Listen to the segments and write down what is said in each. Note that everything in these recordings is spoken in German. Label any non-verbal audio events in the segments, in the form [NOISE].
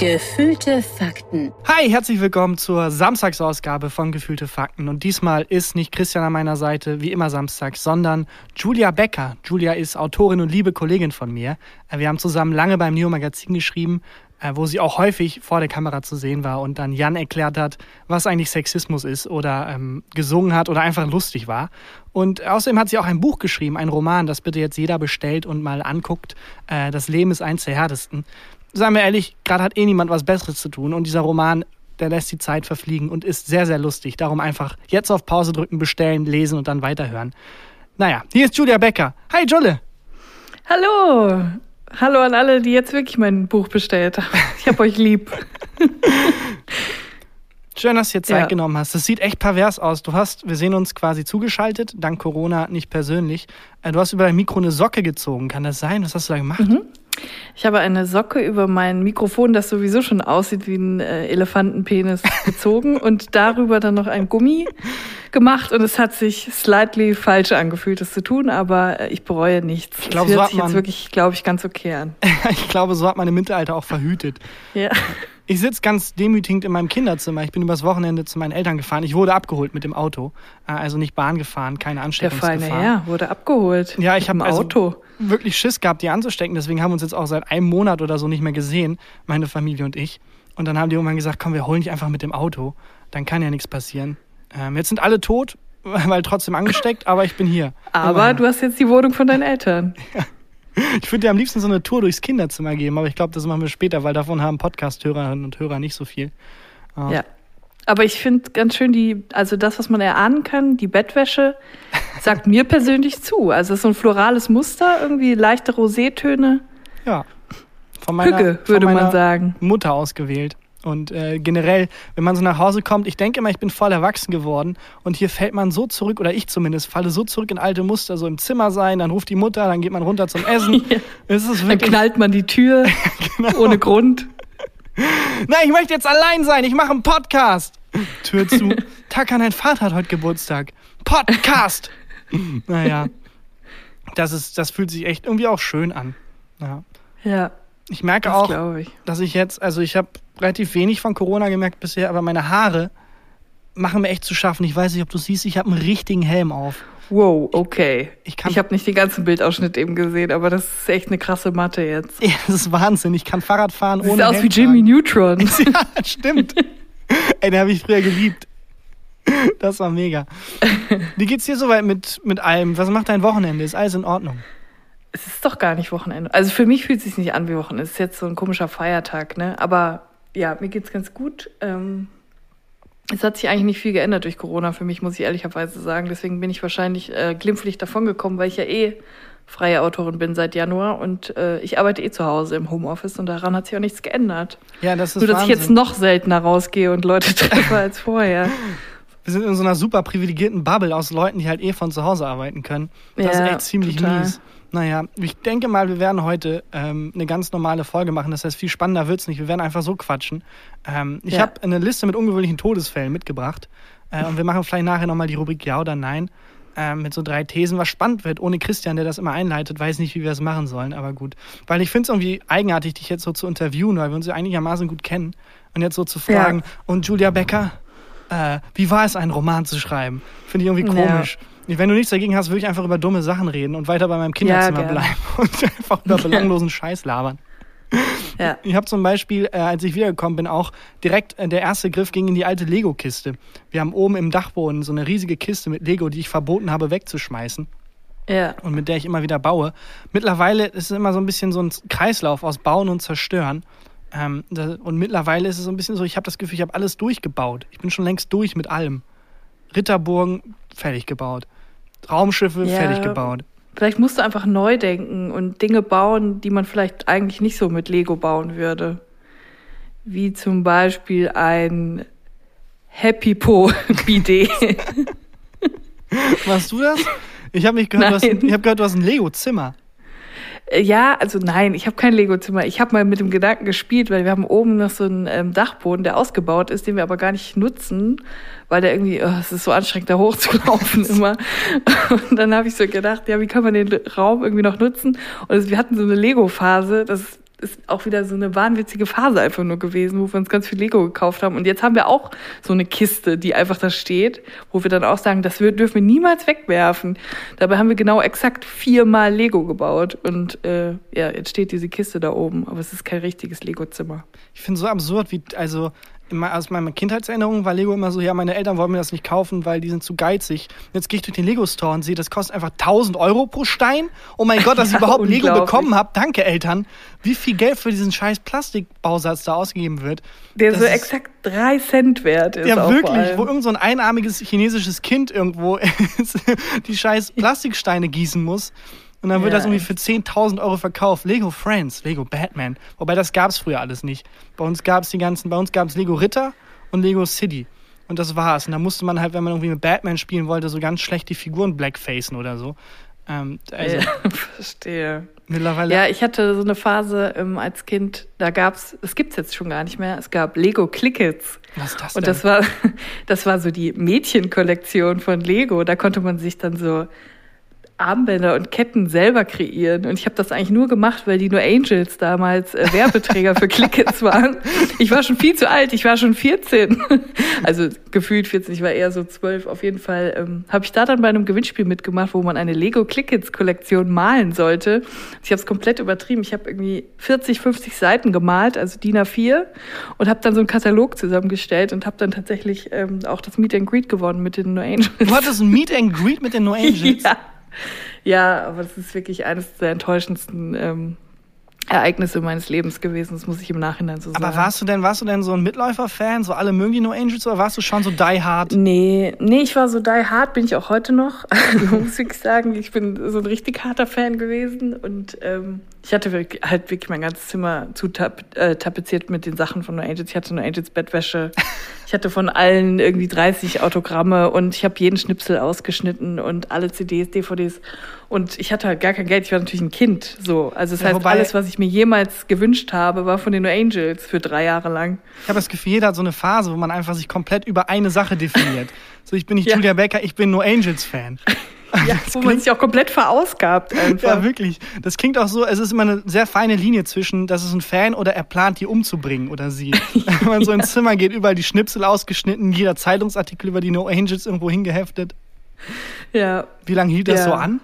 Gefühlte Fakten. Hi, herzlich willkommen zur Samstagsausgabe von Gefühlte Fakten. Und diesmal ist nicht Christian an meiner Seite, wie immer samstags, sondern Julia Becker. Julia ist Autorin und liebe Kollegin von mir. Äh, wir haben zusammen lange beim Neo Magazin geschrieben, äh, wo sie auch häufig vor der Kamera zu sehen war und dann Jan erklärt hat, was eigentlich Sexismus ist oder ähm, gesungen hat oder einfach lustig war. Und außerdem hat sie auch ein Buch geschrieben, ein Roman, das bitte jetzt jeder bestellt und mal anguckt. Äh, das Leben ist eins der härtesten sagen wir ehrlich, gerade hat eh niemand was Besseres zu tun und dieser Roman, der lässt die Zeit verfliegen und ist sehr, sehr lustig. Darum einfach jetzt auf Pause drücken, bestellen, lesen und dann weiterhören. Naja, hier ist Julia Becker. Hi, Julle. Hallo. Hallo an alle, die jetzt wirklich mein Buch bestellt haben. Ich hab euch lieb. [LAUGHS] Schön, dass du dir Zeit ja. genommen hast. Das sieht echt pervers aus. Du hast, wir sehen uns quasi zugeschaltet, dank Corona nicht persönlich. Äh, du hast über dein Mikro eine Socke gezogen. Kann das sein? Was hast du da gemacht? Mhm. Ich habe eine Socke über mein Mikrofon, das sowieso schon aussieht wie ein äh, Elefantenpenis, [LAUGHS] gezogen und darüber dann noch ein Gummi gemacht und es hat sich slightly falsch angefühlt, das zu tun, aber äh, ich bereue nichts. Ich glaube, so hat man jetzt wirklich, glaube ich, ganz okay an. [LAUGHS] ich glaube, so hat man im Mittelalter auch verhütet. Ja. Ich sitze ganz demütigend in meinem Kinderzimmer. Ich bin übers Wochenende zu meinen Eltern gefahren. Ich wurde abgeholt mit dem Auto. Äh, also nicht Bahn gefahren, keine Ansteckungsgefahr. Der feine Herr wurde abgeholt. Ja, ich habe also Auto. wirklich Schiss gehabt, die anzustecken. Deswegen haben wir uns jetzt auch seit einem Monat oder so nicht mehr gesehen, meine Familie und ich. Und dann haben die irgendwann gesagt, komm, wir holen dich einfach mit dem Auto. Dann kann ja nichts passieren. Ähm, jetzt sind alle tot, [LAUGHS] weil trotzdem angesteckt, aber ich bin hier. Aber Immerhin. du hast jetzt die Wohnung von deinen Eltern. [LAUGHS] Ja. Ich würde dir am liebsten so eine Tour durchs Kinderzimmer geben, aber ich glaube, das machen wir später, weil davon haben Podcast-Hörerinnen und Hörer nicht so viel. Ja. ja. Aber ich finde ganz schön die, also das, was man erahnen kann, die Bettwäsche, sagt mir persönlich zu. Also es ist so ein florales Muster, irgendwie leichte Rosétöne. Ja. Von meiner, Hüge, würde von man sagen. Mutter ausgewählt. Und äh, generell, wenn man so nach Hause kommt, ich denke immer, ich bin voll erwachsen geworden. Und hier fällt man so zurück, oder ich zumindest, falle so zurück in alte Muster, so im Zimmer sein, dann ruft die Mutter, dann geht man runter zum Essen. [LAUGHS] ja. es ist wirklich... Dann knallt man die Tür [LAUGHS] genau. ohne Grund. Nein, ich möchte jetzt allein sein, ich mache einen Podcast. Tür zu. [LAUGHS] Taka, dein Vater hat heute Geburtstag. Podcast! naja. Das, ist, das fühlt sich echt irgendwie auch schön an. Ja. Ja. Ich merke das auch, ich. dass ich jetzt, also ich habe relativ wenig von Corona gemerkt bisher, aber meine Haare machen mir echt zu schaffen. Ich weiß nicht, ob du siehst, ich habe einen richtigen Helm auf. Wow, okay. Ich, ich, ich habe nicht den ganzen Bildausschnitt eben gesehen, aber das ist echt eine krasse Matte jetzt. Ja, das ist Wahnsinn. Ich kann Fahrrad fahren ohne Sieht aus wie Jimmy Neutron. [LAUGHS] ja, stimmt. Ey, den habe ich früher geliebt. Das war mega. Wie geht's dir soweit mit, mit allem? Was macht dein Wochenende? Ist alles in Ordnung? Es ist doch gar nicht Wochenende. Also für mich fühlt es sich nicht an wie Wochenende. Es ist jetzt so ein komischer Feiertag, ne? Aber ja, mir geht's ganz gut. Ähm, es hat sich eigentlich nicht viel geändert durch Corona für mich, muss ich ehrlicherweise sagen. Deswegen bin ich wahrscheinlich äh, glimpflich davongekommen, weil ich ja eh freie Autorin bin seit Januar und äh, ich arbeite eh zu Hause im Homeoffice und daran hat sich auch nichts geändert. Ja, das ist Nur, dass Wahnsinn. ich jetzt noch seltener rausgehe und Leute [LAUGHS] treffe als vorher. Wir sind in so einer super privilegierten Bubble aus Leuten, die halt eh von zu Hause arbeiten können. Das ja, ist echt ziemlich total. mies. Naja, ich denke mal, wir werden heute ähm, eine ganz normale Folge machen. Das heißt, viel spannender wird es nicht. Wir werden einfach so quatschen. Ähm, ich ja. habe eine Liste mit ungewöhnlichen Todesfällen mitgebracht. Äh, und wir machen vielleicht nachher nochmal die Rubrik Ja oder Nein. Äh, mit so drei Thesen, was spannend wird. Ohne Christian, der das immer einleitet, weiß nicht, wie wir das machen sollen, aber gut. Weil ich finde es irgendwie eigenartig, dich jetzt so zu interviewen, weil wir uns ja einigermaßen gut kennen. Und jetzt so zu fragen, ja. und Julia Becker, äh, wie war es, einen Roman zu schreiben? Finde ich irgendwie komisch. Ja. Wenn du nichts dagegen hast, würde ich einfach über dumme Sachen reden und weiter bei meinem Kinderzimmer ja, bleiben [LAUGHS] und einfach über belanglosen Scheiß labern. Ja. Ich habe zum Beispiel, äh, als ich wiedergekommen bin, auch direkt äh, der erste Griff ging in die alte Lego-Kiste. Wir haben oben im Dachboden so eine riesige Kiste mit Lego, die ich verboten habe wegzuschmeißen. Ja. Und mit der ich immer wieder baue. Mittlerweile ist es immer so ein bisschen so ein Kreislauf aus Bauen und Zerstören. Ähm, und mittlerweile ist es so ein bisschen so, ich habe das Gefühl, ich habe alles durchgebaut. Ich bin schon längst durch mit allem. Ritterburgen fertig gebaut. Raumschiffe ja, fertig gebaut. Vielleicht musst du einfach neu denken und Dinge bauen, die man vielleicht eigentlich nicht so mit Lego bauen würde. Wie zum Beispiel ein Happy Po [LAUGHS] Bidet. Machst du das? Ich habe gehört, du hast, hab gehört, du hast ein Lego-Zimmer. Äh, ja, also nein, ich habe kein Lego-Zimmer. Ich habe mal mit dem Gedanken gespielt, weil wir haben oben noch so einen ähm, Dachboden, der ausgebaut ist, den wir aber gar nicht nutzen, weil der irgendwie, oh, es ist so anstrengend, da hochzulaufen [LAUGHS] immer. Und dann habe ich so gedacht, ja, wie kann man den Raum irgendwie noch nutzen? Und wir hatten so eine Lego-Phase, das ist auch wieder so eine wahnwitzige Phase einfach nur gewesen, wo wir uns ganz viel Lego gekauft haben. Und jetzt haben wir auch so eine Kiste, die einfach da steht, wo wir dann auch sagen, das dürfen wir niemals wegwerfen. Dabei haben wir genau exakt viermal Lego gebaut. Und äh, ja, jetzt steht diese Kiste da oben, aber es ist kein richtiges Lego-Zimmer. Ich finde so absurd, wie, also aus meiner Kindheitserinnerung war Lego immer so, ja, meine Eltern wollen mir das nicht kaufen, weil die sind zu geizig. Jetzt gehe ich durch den Lego-Store und sehe, das kostet einfach 1000 Euro pro Stein. Oh mein Gott, dass [LAUGHS] ja, ich überhaupt Lego bekommen habe. Danke, Eltern. Wie viel Geld für diesen scheiß Plastikbausatz da ausgegeben wird. Der so exakt drei Cent wert ist. Ja, wirklich. Wo irgend so ein einarmiges chinesisches Kind irgendwo [LAUGHS] die scheiß Plastiksteine gießen muss. Und dann wird ja, das irgendwie für 10.000 Euro verkauft. Lego Friends, Lego Batman. Wobei das gab es früher alles nicht. Bei uns gab es die ganzen, bei uns gab es Lego Ritter und Lego City. Und das war's. Und da musste man halt, wenn man irgendwie mit Batman spielen wollte, so ganz schlecht die Figuren blackfacen oder so. Ähm, also ja, [LAUGHS] verstehe. Mittlerweile. Ja, ich hatte so eine Phase ähm, als Kind, da gab's, es gibt's jetzt schon gar nicht mehr, es gab Lego Clickets. Was ist das denn? Und das war, [LAUGHS] das war so die Mädchenkollektion von Lego. Da konnte man sich dann so Armbänder und Ketten selber kreieren. Und ich habe das eigentlich nur gemacht, weil die nur Angels damals äh, Werbeträger für Clickets [LAUGHS] waren. Ich war schon viel zu alt, ich war schon 14. Also gefühlt 14, ich war eher so 12. Auf jeden Fall ähm, habe ich da dann bei einem Gewinnspiel mitgemacht, wo man eine Lego Clickets Kollektion malen sollte. Ich habe es komplett übertrieben. Ich habe irgendwie 40, 50 Seiten gemalt, also DIN A4 und habe dann so einen Katalog zusammengestellt und habe dann tatsächlich ähm, auch das Meet and Greet gewonnen mit den No Angels. Du hattest ein Meet and Greet mit den No [LAUGHS] Angels? ja. Ja, aber das ist wirklich eines der enttäuschendsten ähm, Ereignisse meines Lebens gewesen. Das muss ich im Nachhinein so sagen. Aber warst du denn, warst du denn so ein Mitläufer-Fan? So alle mögen die No Angels oder warst du schon so die hard? Nee, nee, ich war so die hard, bin ich auch heute noch. [LAUGHS] muss ich sagen, ich bin so ein richtig harter Fan gewesen und ähm, ich hatte wirklich, halt wirklich mein ganzes Zimmer zu tap äh, tapeziert mit den Sachen von No Angels. Ich hatte No Angels Bettwäsche. [LAUGHS] Ich hatte von allen irgendwie 30 Autogramme und ich habe jeden Schnipsel ausgeschnitten und alle CDs, DVDs. Und ich hatte halt gar kein Geld. Ich war natürlich ein Kind. So. Also das ja, heißt, alles, was ich mir jemals gewünscht habe, war von den No Angels für drei Jahre lang. Ich habe das Gefühl, jeder hat so eine Phase, wo man einfach sich komplett über eine Sache definiert. [LAUGHS] So, ich bin nicht ja. Julia Becker, ich bin No Angels-Fan. [LAUGHS] Ja, wo man sich auch komplett verausgabt einfach. Ja, wirklich. Das klingt auch so, es ist immer eine sehr feine Linie zwischen, das ist ein Fan oder er plant, die umzubringen oder sie. [LAUGHS] Wenn man so ins Zimmer geht, überall die Schnipsel ausgeschnitten, jeder Zeitungsartikel über die No Angels irgendwo hingeheftet. Ja. Wie lange hielt das ja. so an?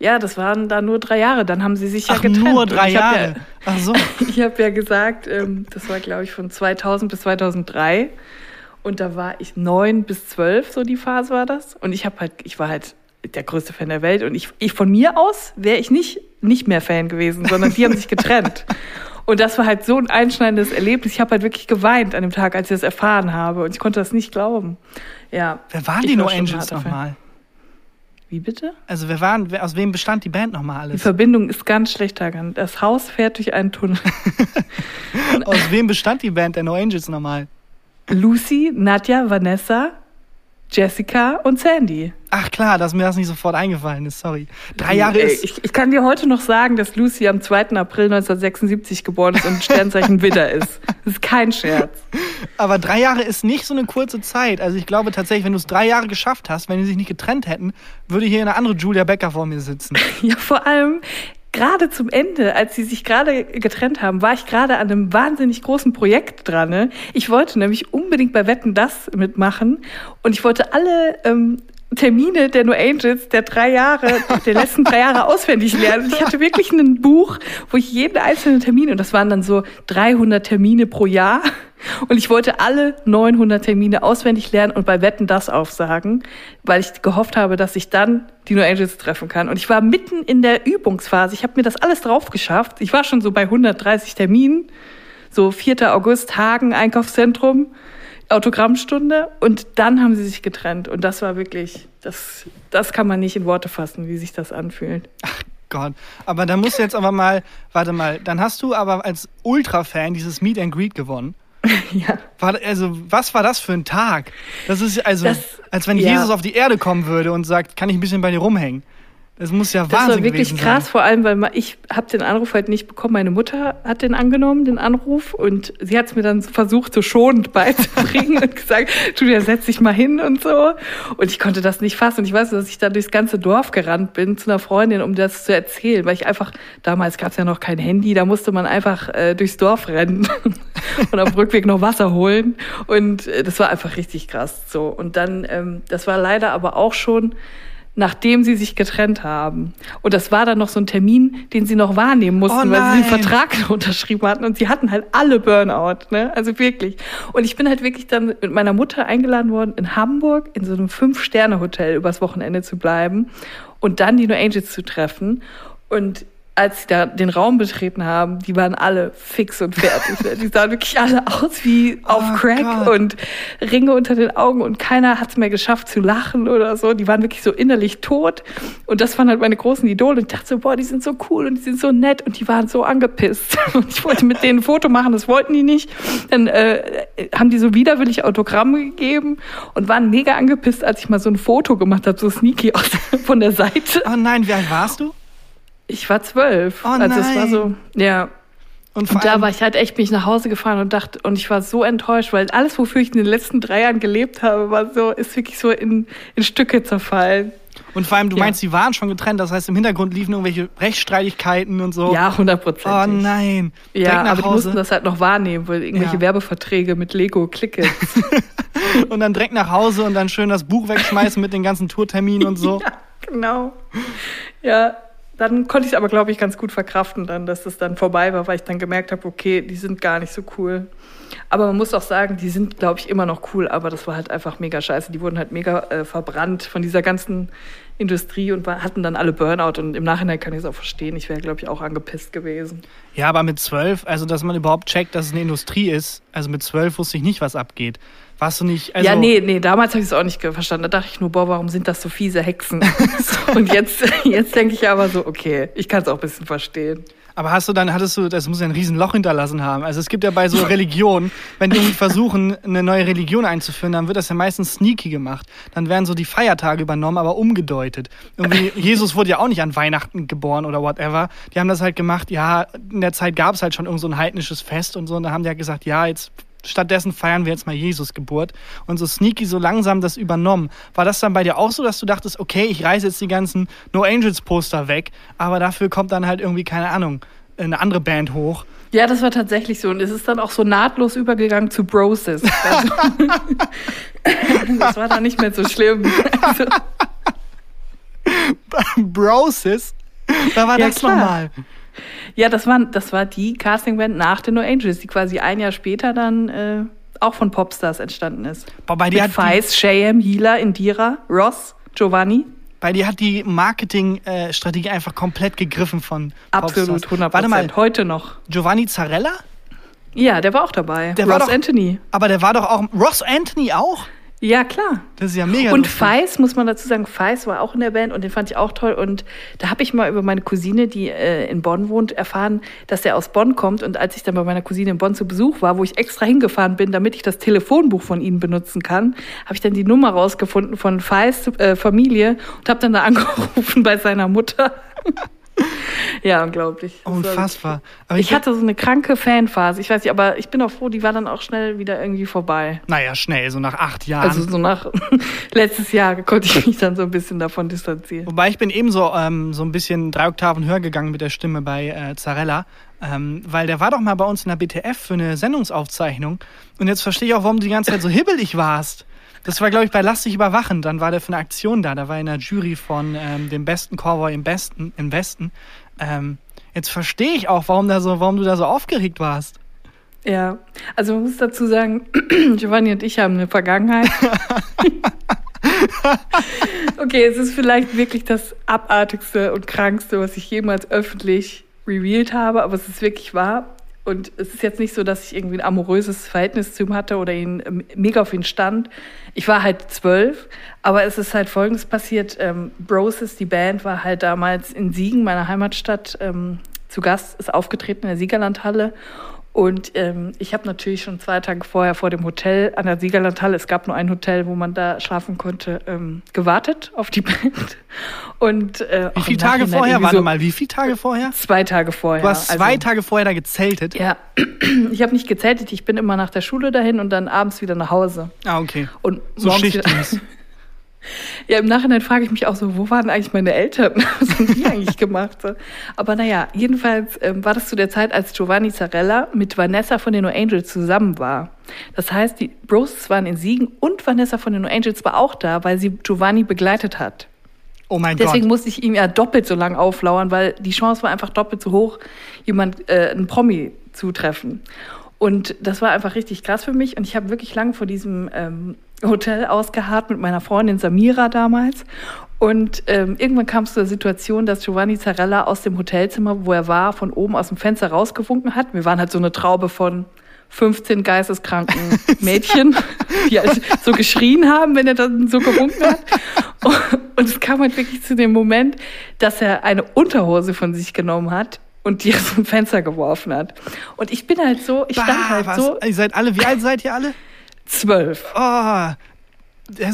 Ja, das waren da nur drei Jahre. Dann haben sie sich ja Ach, getrennt. nur drei Jahre? Ja, Ach so. [LAUGHS] ich habe ja gesagt, ähm, das war, glaube ich, von 2000 bis 2003. Und da war ich neun bis zwölf, so die Phase war das. Und ich habe halt, ich war halt der größte Fan der Welt. Und ich, ich von mir aus wäre ich nicht, nicht mehr Fan gewesen, sondern die haben sich getrennt. [LAUGHS] Und das war halt so ein einschneidendes Erlebnis. Ich habe halt wirklich geweint an dem Tag, als ich das erfahren habe. Und ich konnte das nicht glauben. Ja. Wer waren die No Angels nochmal? Wie bitte? Also wer waren, aus wem bestand die Band nochmal alles? Die Verbindung ist ganz schlecht, Hagan. Das Haus fährt durch einen Tunnel. [LAUGHS] aus wem bestand die Band der No Angels nochmal? Lucy, Nadja, Vanessa, Jessica und Sandy. Ach klar, dass mir das nicht sofort eingefallen ist, sorry. Drei Jahre ist. Ich, ich kann dir heute noch sagen, dass Lucy am 2. April 1976 geboren ist und Sternzeichen [LAUGHS] Widder ist. Das ist kein Scherz. Aber drei Jahre ist nicht so eine kurze Zeit. Also ich glaube tatsächlich, wenn du es drei Jahre geschafft hast, wenn die sich nicht getrennt hätten, würde hier eine andere Julia Becker vor mir sitzen. [LAUGHS] Ja, vor allem, gerade zum Ende, als sie sich gerade getrennt haben, war ich gerade an einem wahnsinnig großen Projekt dran. Ne? Ich wollte nämlich unbedingt bei Wetten das mitmachen und ich wollte alle ähm, Termine der No Angels der drei Jahre, der letzten drei Jahre auswendig lernen. Ich hatte wirklich ein Buch, wo ich jeden einzelnen Termin, und das waren dann so 300 Termine pro Jahr, und ich wollte alle 900 Termine auswendig lernen und bei Wetten das aufsagen, weil ich gehofft habe, dass ich dann die No Angels treffen kann. Und ich war mitten in der Übungsphase. Ich habe mir das alles drauf geschafft. Ich war schon so bei 130 Terminen. So 4. August, Hagen, Einkaufszentrum, Autogrammstunde. Und dann haben sie sich getrennt. Und das war wirklich, das, das kann man nicht in Worte fassen, wie sich das anfühlt. Ach Gott. Aber da musst du jetzt aber mal, warte mal, dann hast du aber als Ultra-Fan dieses Meet and Greet gewonnen. [LAUGHS] ja. War, also, was war das für ein Tag? Das ist also, das, als wenn ja. Jesus auf die Erde kommen würde und sagt, kann ich ein bisschen bei dir rumhängen. Das muss ja Das Wahnsinn war wirklich krass, sein. vor allem, weil ich habe den Anruf halt nicht bekommen. Meine Mutter hat den angenommen, den Anruf, und sie hat es mir dann versucht, so schonend [LAUGHS] beizubringen und gesagt, ja, setz dich mal hin und so. Und ich konnte das nicht fassen. Und ich weiß, dass ich dann durchs ganze Dorf gerannt bin zu einer Freundin, um das zu erzählen, weil ich einfach, damals gab es ja noch kein Handy, da musste man einfach äh, durchs Dorf rennen [LAUGHS] und auf dem Rückweg noch Wasser holen. Und äh, das war einfach richtig krass. So. Und dann, ähm, das war leider aber auch schon nachdem sie sich getrennt haben. Und das war dann noch so ein Termin, den sie noch wahrnehmen mussten, Oh weil sie den. Vertrag [LAUGHS] unterschrieben hatten. Und sie hatten halt alle Burnout, ne? Also wirklich. Und ich bin halt wirklich dann mit meiner Mutter eingeladen worden, in Hamburg in so einem Fünf-Sterne-Hotel übers Wochenende zu bleiben und dann die No Angels zu treffen. Und als sie da den Raum betreten haben, die waren alle fix und fertig. ne? Die sahen wirklich alle aus wie auf Oh Crack Gott. und Ringe unter den Augen und keiner hat es mehr geschafft zu lachen oder so. Die waren wirklich so innerlich tot. Und das waren halt meine großen Idole. Und ich dachte so, boah, die sind so cool und die sind so nett und die waren so angepisst. [LAUGHS] Und ich wollte mit denen ein Foto machen, das wollten die nicht. Dann äh, haben die so widerwillig Autogramme gegeben und waren mega angepisst, als ich mal so ein Foto gemacht habe, so sneaky aus, [LAUGHS] von der Seite. Oh nein, wie alt warst du? Ich war zwölf. Oh also es war nein. so, ja. Und Und da war ich halt echt, bin ich nach Hause gefahren und dachte, und ich war so enttäuscht, weil alles, wofür ich in den letzten drei Jahren gelebt habe, war so, ist wirklich so in, in Stücke zerfallen. und vor allem, du Ja. meinst, die waren schon getrennt, das heißt, im Hintergrund liefen irgendwelche Rechtsstreitigkeiten und so. Ja, hundertprozentig. Oh nein. Ja, Direkt nach aber die Hause. mussten das halt noch wahrnehmen, weil irgendwelche Ja. Werbeverträge mit Lego, Klicke. [LAUGHS] und dann direkt nach Hause und dann schön das Buch wegschmeißen mit den ganzen Tourterminen und so. [LAUGHS] ja, genau. Ja, dann konnte ich es aber, glaube ich, ganz gut verkraften, dann, dass das dann vorbei war, weil ich dann gemerkt habe, okay, die sind gar nicht so cool. Aber man muss auch sagen, die sind, glaube ich, immer noch cool, aber das war halt einfach mega scheiße. Die wurden halt mega äh, verbrannt von dieser ganzen Industrie und hatten dann alle Burnout. Und im Nachhinein kann ich es auch verstehen. Ich wäre, glaube ich, auch angepisst gewesen. Ja, aber mit zwölf, also dass man überhaupt checkt, dass es eine Industrie ist, also mit zwölf wusste ich nicht, was abgeht. Warst du nicht, also ja, nee, nee, damals habe ich es auch nicht verstanden. Da dachte ich nur, boah, warum sind das so fiese Hexen? [LAUGHS] und jetzt, [LAUGHS] jetzt denke ich aber so, okay, ich kann es auch ein bisschen verstehen. Aber hast du dann, hattest du, das muss ja ein Riesenloch hinterlassen haben. Also es gibt ja bei so [LAUGHS] Religionen, wenn die versuchen, eine neue Religion einzuführen, dann wird das ja meistens sneaky gemacht. Dann werden so die Feiertage übernommen, aber umgedeutet. Irgendwie, Jesus wurde ja auch nicht an Weihnachten geboren oder whatever. Die haben das halt gemacht, ja, in der Zeit gab es halt schon irgend so ein heidnisches Fest und so. Und da haben die halt gesagt, ja, jetzt stattdessen feiern wir jetzt mal Jesus Geburt. Und so sneaky, so langsam das übernommen. War das dann bei dir auch so, dass du dachtest, okay, ich reiße jetzt die ganzen No Angels Poster weg, aber dafür kommt dann halt irgendwie, keine Ahnung, eine andere Band hoch. Ja, das war tatsächlich so. Und es ist dann auch so nahtlos übergegangen zu Brosis. Also, [LAUGHS] das war dann nicht mehr so schlimm. Also, [LAUGHS] Brosis? Da war Ja, das klar. nochmal. Ja, das war, das war die Castingband nach den No Angels, die quasi ein Jahr später dann äh, auch von Popstars entstanden ist. Boah, bei dir Mit hat die, Feist, Shayam, Hila, Indira, Ross, Giovanni. bei dir hat die Marketingstrategie einfach komplett gegriffen von Absolut, Popstars. 100 Warte mal, Heute noch. Giovanni Zarella? Ja, der war auch dabei. Der Ross war doch- Anthony. Aber der war doch auch. Ross Anthony auch? Ja, klar. Das ist ja mega. Und lustig. Feis, muss man dazu sagen, Feis war auch in der Band und den fand ich auch toll. Und da habe ich mal über meine Cousine, die äh, in Bonn wohnt, erfahren, dass er aus Bonn kommt. Und als ich dann bei meiner Cousine in Bonn zu Besuch war, wo ich extra hingefahren bin, damit ich das Telefonbuch von ihnen benutzen kann, habe ich dann die Nummer rausgefunden von Feis äh, Familie und habe dann da [LAUGHS] angerufen bei seiner Mutter. [LAUGHS] ja, unglaublich. Das Unfassbar. Aber wirklich- Ich hatte so eine kranke Fanphase. Ich weiß nicht, aber ich bin auch froh, die war dann auch schnell wieder irgendwie vorbei. Naja, schnell, so nach acht Jahren. Also so nach [LAUGHS] letztes Jahr konnte ich mich dann so ein bisschen davon distanzieren. Wobei ich bin ebenso ähm, so ein bisschen drei Oktaven höher gegangen mit der Stimme bei äh, Zarella. Ähm, weil der war doch mal bei uns in der BTF für eine Sendungsaufzeichnung. Und jetzt verstehe ich auch, warum du die ganze Zeit so hibbelig warst. Das war, glaube ich, bei Lass dich überwachen. Dann war der für eine Aktion da. Da war in der Jury von ähm, dem besten Cowboy im, Besten, im Westen. Ähm, jetzt verstehe ich auch, warum, da so, warum du da so aufgeregt warst. Ja, also man muss dazu sagen, [CLEARS THROAT] Giovanni und ich haben eine Vergangenheit. [LAUGHS] okay, es ist vielleicht wirklich das abartigste und krankste, was ich jemals öffentlich revealed habe, aber es ist wirklich wahr. Und es ist jetzt nicht so, dass ich irgendwie ein amoröses Verhältnis zu ihm hatte oder ihn ähm, mega auf ihn stand. Ich war halt zwölf, aber es ist halt Folgendes passiert. Ähm, Broses, die Band, war halt damals in Siegen, meiner Heimatstadt, ähm, zu Gast, ist aufgetreten in der Siegerlandhalle. Und ähm, ich habe natürlich schon zwei Tage vorher vor dem Hotel an der Siegerlandhalle, es gab nur ein Hotel, wo man da schlafen konnte, ähm, gewartet auf die [LAUGHS] Band. Und, äh, wie viele Tage vorher? Warte so mal, wie viele Tage vorher? Zwei Tage vorher. Du hast zwei also, Tage vorher da gezeltet? Ja, [CLEARS THROAT] ich habe nicht gezeltet, ich bin immer nach der Schule dahin und dann abends wieder nach Hause. Ah, okay. Und so Schichtdienst. [LAUGHS] Ja, im Nachhinein frage ich mich auch so, wo waren eigentlich meine Eltern? [LAUGHS] Was haben die eigentlich gemacht? Aber naja, jedenfalls ähm, war das zu der Zeit, als Giovanni Zarella mit Vanessa von den No Angels zusammen war. Das heißt, die Bros waren in Siegen und Vanessa von den No Angels war auch da, weil sie Giovanni begleitet hat. Oh mein Deswegen Gott. musste ich ihm ja doppelt so lang auflauern, weil die Chance war einfach doppelt so hoch, jemand, äh, einen Promi zu treffen. Und das war einfach richtig krass für mich. Und ich habe wirklich lange vor diesem ähm, Hotel ausgeharrt mit meiner Freundin Samira damals. Und ähm, irgendwann kam es zur Situation, dass Giovanni Zarella aus dem Hotelzimmer, wo er war, von oben aus dem Fenster rausgewunken hat. Wir waren halt so eine Traube von 15 geisteskranken [LAUGHS] Mädchen, die halt so geschrien haben, wenn er dann so gewunken hat. Und es kam halt wirklich zu dem Moment, dass er eine Unterhose von sich genommen hat, und die aus dem Fenster geworfen hat. Und ich bin halt so, ich bah, stand halt was? so. Ihr seid alle, wie alt seid ihr alle? Zwölf. Oh,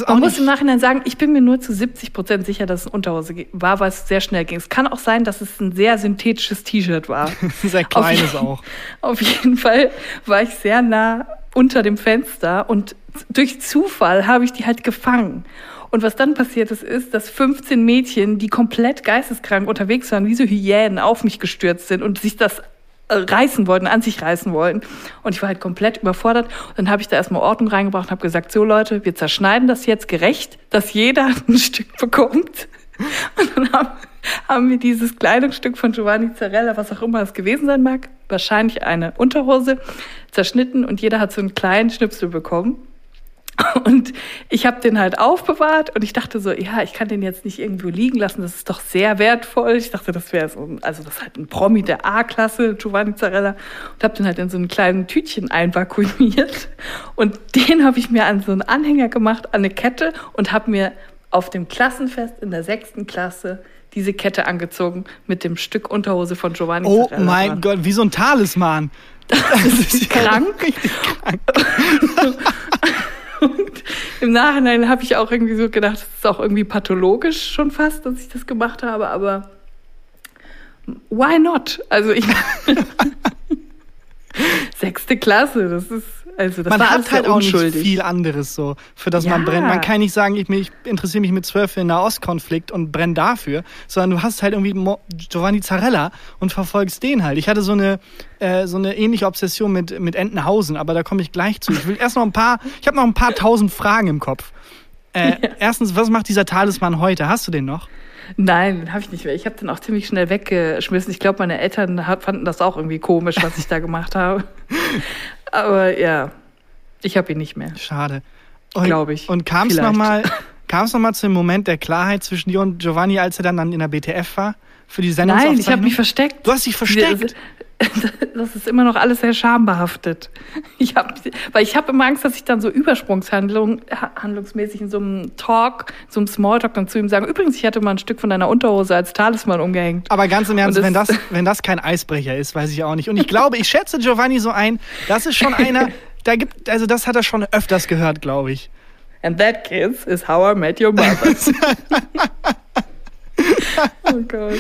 Man muss im Nachhinein sagen, ich bin mir nur zu 70 Prozent sicher, dass es eine Unterhose war, weil es sehr schnell ging. Es kann auch sein, dass es ein sehr synthetisches T-Shirt war. [LAUGHS] sehr kleines auf, auch. Auf jeden Fall war ich sehr nah unter dem Fenster und durch Zufall habe ich die halt gefangen. Und was dann passiert ist, ist, dass 15 Mädchen, die komplett geisteskrank unterwegs waren, wie so Hyänen auf mich gestürzt sind und sich das reißen wollten, an sich reißen wollten. Und ich war halt komplett überfordert. Dann habe ich da erstmal Ordnung reingebracht und habe gesagt, so Leute, wir zerschneiden das jetzt gerecht, dass jeder [LAUGHS] ein Stück bekommt. Und dann haben, haben wir dieses Kleidungsstück von Giovanni Zarella, was auch immer es gewesen sein mag, wahrscheinlich eine Unterhose, zerschnitten und jeder hat so einen kleinen Schnipsel bekommen. [LAUGHS] Und ich habe den halt aufbewahrt und ich dachte so, ja, ich kann den jetzt nicht irgendwo liegen lassen, das ist doch sehr wertvoll. Ich dachte, das wäre so, also das ist halt ein Promi der A-Klasse, Giovanni Zarella. Und habe den halt in so ein kleines Tütchen einvakuumiert. Und den habe ich mir an so einen Anhänger gemacht, an eine Kette und habe mir auf dem Klassenfest in der sechsten Klasse diese Kette angezogen mit dem Stück Unterhose von Giovanni oh Zarella. Oh mein dran. Gott, wie so ein Talisman. Das [LAUGHS] ist krank. Richtig krank. [LAUGHS] Im Nachhinein habe ich auch irgendwie so gedacht, das ist auch irgendwie pathologisch schon fast, dass ich das gemacht habe, aber why not? Also ich [LAUGHS] [LAUGHS] sechste Klasse, das ist also das man war hat halt auch nicht viel anderes so, für das ja. man brennt. Man kann nicht sagen, ich, ich interessiere mich mit zwölf für den Nahostkonflikt und brenne dafür, sondern du hast halt irgendwie Giovanni Zarella und verfolgst den halt. Ich hatte so eine äh, so eine ähnliche Obsession mit mit Entenhausen, aber da komme ich gleich zu. Ich will erst noch ein paar, ich habe noch ein paar tausend Fragen im Kopf. Äh, ja. Erstens, was macht dieser Talisman heute? Hast du den noch? Nein, den habe ich nicht mehr. Ich habe den auch ziemlich schnell weggeschmissen. Ich glaube, meine Eltern fanden das auch irgendwie komisch, was ich da gemacht habe. [LAUGHS] Aber ja, ich habe ihn nicht mehr. Schade. Glaube ich. Und kam es nochmal noch [LAUGHS] zu dem Moment der Klarheit zwischen dir und Giovanni, als er dann, dann in der BTF war? Für die Nein, ich habe mich versteckt. Du hast dich versteckt? [LAUGHS] das ist immer noch alles sehr schambehaftet. Ich hab, weil ich habe immer Angst, dass ich dann so übersprungshandlungsmäßig in so einem Talk, so einem Smalltalk dann zu ihm sage, übrigens, ich hatte mal ein Stück von deiner Unterhose als Talisman umgehängt. Aber ganz im Ernst, das wenn, das, [LAUGHS] wenn das kein Eisbrecher ist, weiß ich auch nicht. Und ich glaube, ich schätze Giovanni so ein, das ist schon einer, da gibt, also das hat er schon öfters gehört, glaube ich. And that, kids, is how I met your mother. [LAUGHS] [LAUGHS] oh Gott.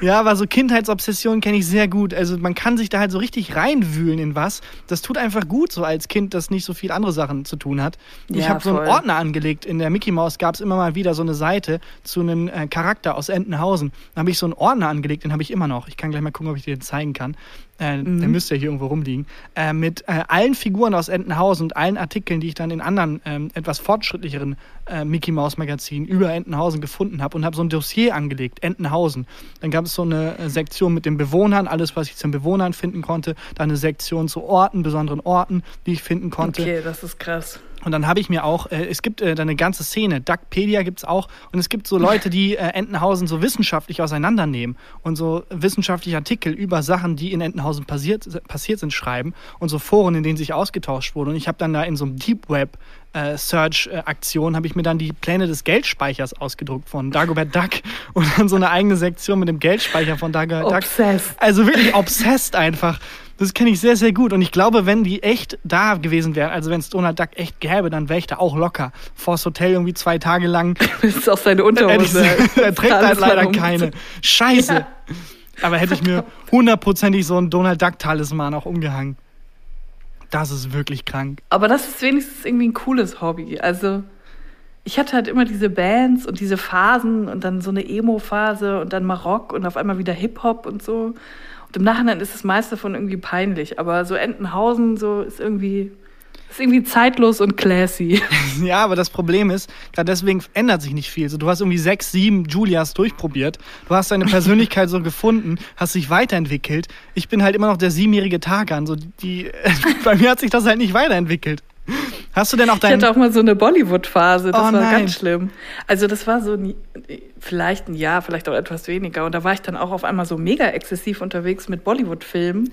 Ja, aber so Kindheitsobsessionen kenne ich sehr gut. Also man kann sich da halt so richtig reinwühlen in was. Das tut einfach gut, so als Kind, das nicht so viel andere Sachen zu tun hat. Ja, ich habe so einen Ordner angelegt. In der Mickey Mouse gab es immer mal wieder so eine Seite zu einem äh, Charakter aus Entenhausen. Da habe ich so einen Ordner angelegt, den habe ich immer noch. Ich kann gleich mal gucken, ob ich dir den zeigen kann. Äh, mhm. Der müsste ja hier irgendwo rumliegen. Äh, mit äh, allen Figuren aus Entenhausen und allen Artikeln, die ich dann in anderen ähm, etwas fortschrittlicheren äh, Mickey Mouse Magazinen über Entenhausen gefunden habe und habe so ein Dossier angelegt, Entenhausen. Dann gab es so eine äh, Sektion mit den Bewohnern, alles, was ich zu den Bewohnern finden konnte. Dann eine Sektion zu Orten, besonderen Orten, die ich finden konnte. Okay, das ist krass. Und dann habe ich mir auch, äh, es gibt äh, da eine ganze Szene, Duckpedia gibt es auch, und es gibt so Leute, die äh, Entenhausen so wissenschaftlich auseinandernehmen und so wissenschaftliche Artikel über Sachen, die in Entenhausen passiert, passiert sind, schreiben und so Foren, in denen sich ausgetauscht wurde. Und ich habe dann da in so einem Deep Web äh, Search-Aktion habe ich mir dann die Pläne des Geldspeichers ausgedruckt von Dagobert Duck [LAUGHS] und dann so eine eigene Sektion mit dem Geldspeicher von Dagobert Duck. Obsessed. Also wirklich obsessed einfach. Das kenne ich sehr, sehr gut. Und ich glaube, wenn die echt da gewesen wären, also wenn es Donald Duck echt gäbe, dann wäre ich da auch locker. Vors Hotel irgendwie zwei Tage lang. [LAUGHS] Das ist auch seine Unterhose. er trägt halt leider keine. Scheiße. Ja. Aber hätte ich mir hundertprozentig so einen Donald Duck-Talisman auch umgehangen. Das ist wirklich krank. Aber das ist wenigstens irgendwie ein cooles Hobby. Also ich hatte halt immer diese Bands und diese Phasen und dann so eine Emo-Phase und dann Marock und auf einmal wieder Hip-Hop und so. Und im Nachhinein ist das meiste davon irgendwie peinlich. Aber so Entenhausen so ist irgendwie, ist irgendwie zeitlos und classy. [LAUGHS] Ja, aber das Problem ist, gerade deswegen ändert sich nicht viel. Also, du hast irgendwie sechs, sieben Julias durchprobiert. Du hast deine Persönlichkeit so gefunden, hast dich weiterentwickelt. Ich bin halt immer noch der siebenjährige Tagan. So die, [LAUGHS] bei mir hat sich das halt nicht weiterentwickelt. Hast du denn auch dein... Ich hatte auch mal so eine Bollywood-Phase, das oh, war nein. ganz schlimm. Also das war so ein, vielleicht ein Jahr, vielleicht auch etwas weniger. Und da war ich dann auch auf einmal so mega exzessiv unterwegs mit Bollywood-Filmen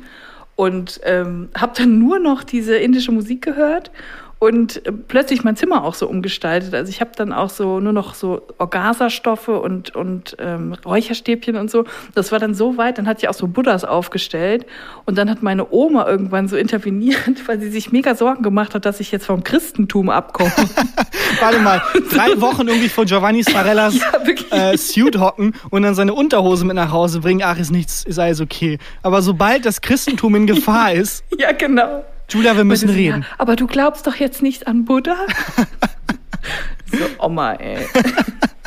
und ähm, habe dann nur noch diese indische Musik gehört und äh, plötzlich mein Zimmer auch so umgestaltet. Also ich habe dann auch so nur noch so Orgasastoffe und, und ähm, Räucherstäbchen und so. Das war dann so weit, dann hatte ich auch so Buddhas aufgestellt und dann hat meine Oma irgendwann so interveniert, [LAUGHS] weil sie sich mega Sorgen gemacht hat, dass ich jetzt vom Christentum abkomme. [LAUGHS] Warte mal, drei Wochen irgendwie vor Giovanni Sparellas [LAUGHS] ja, äh, Suit hocken und dann seine Unterhose mit nach Hause bringen, ach, ist nichts, ist alles okay. Aber sobald das Christentum in Gefahr ist. ja, genau Julia, wir müssen reden. Ja, aber du glaubst doch jetzt nicht an Buddha? [LAUGHS] so, Oma, ey.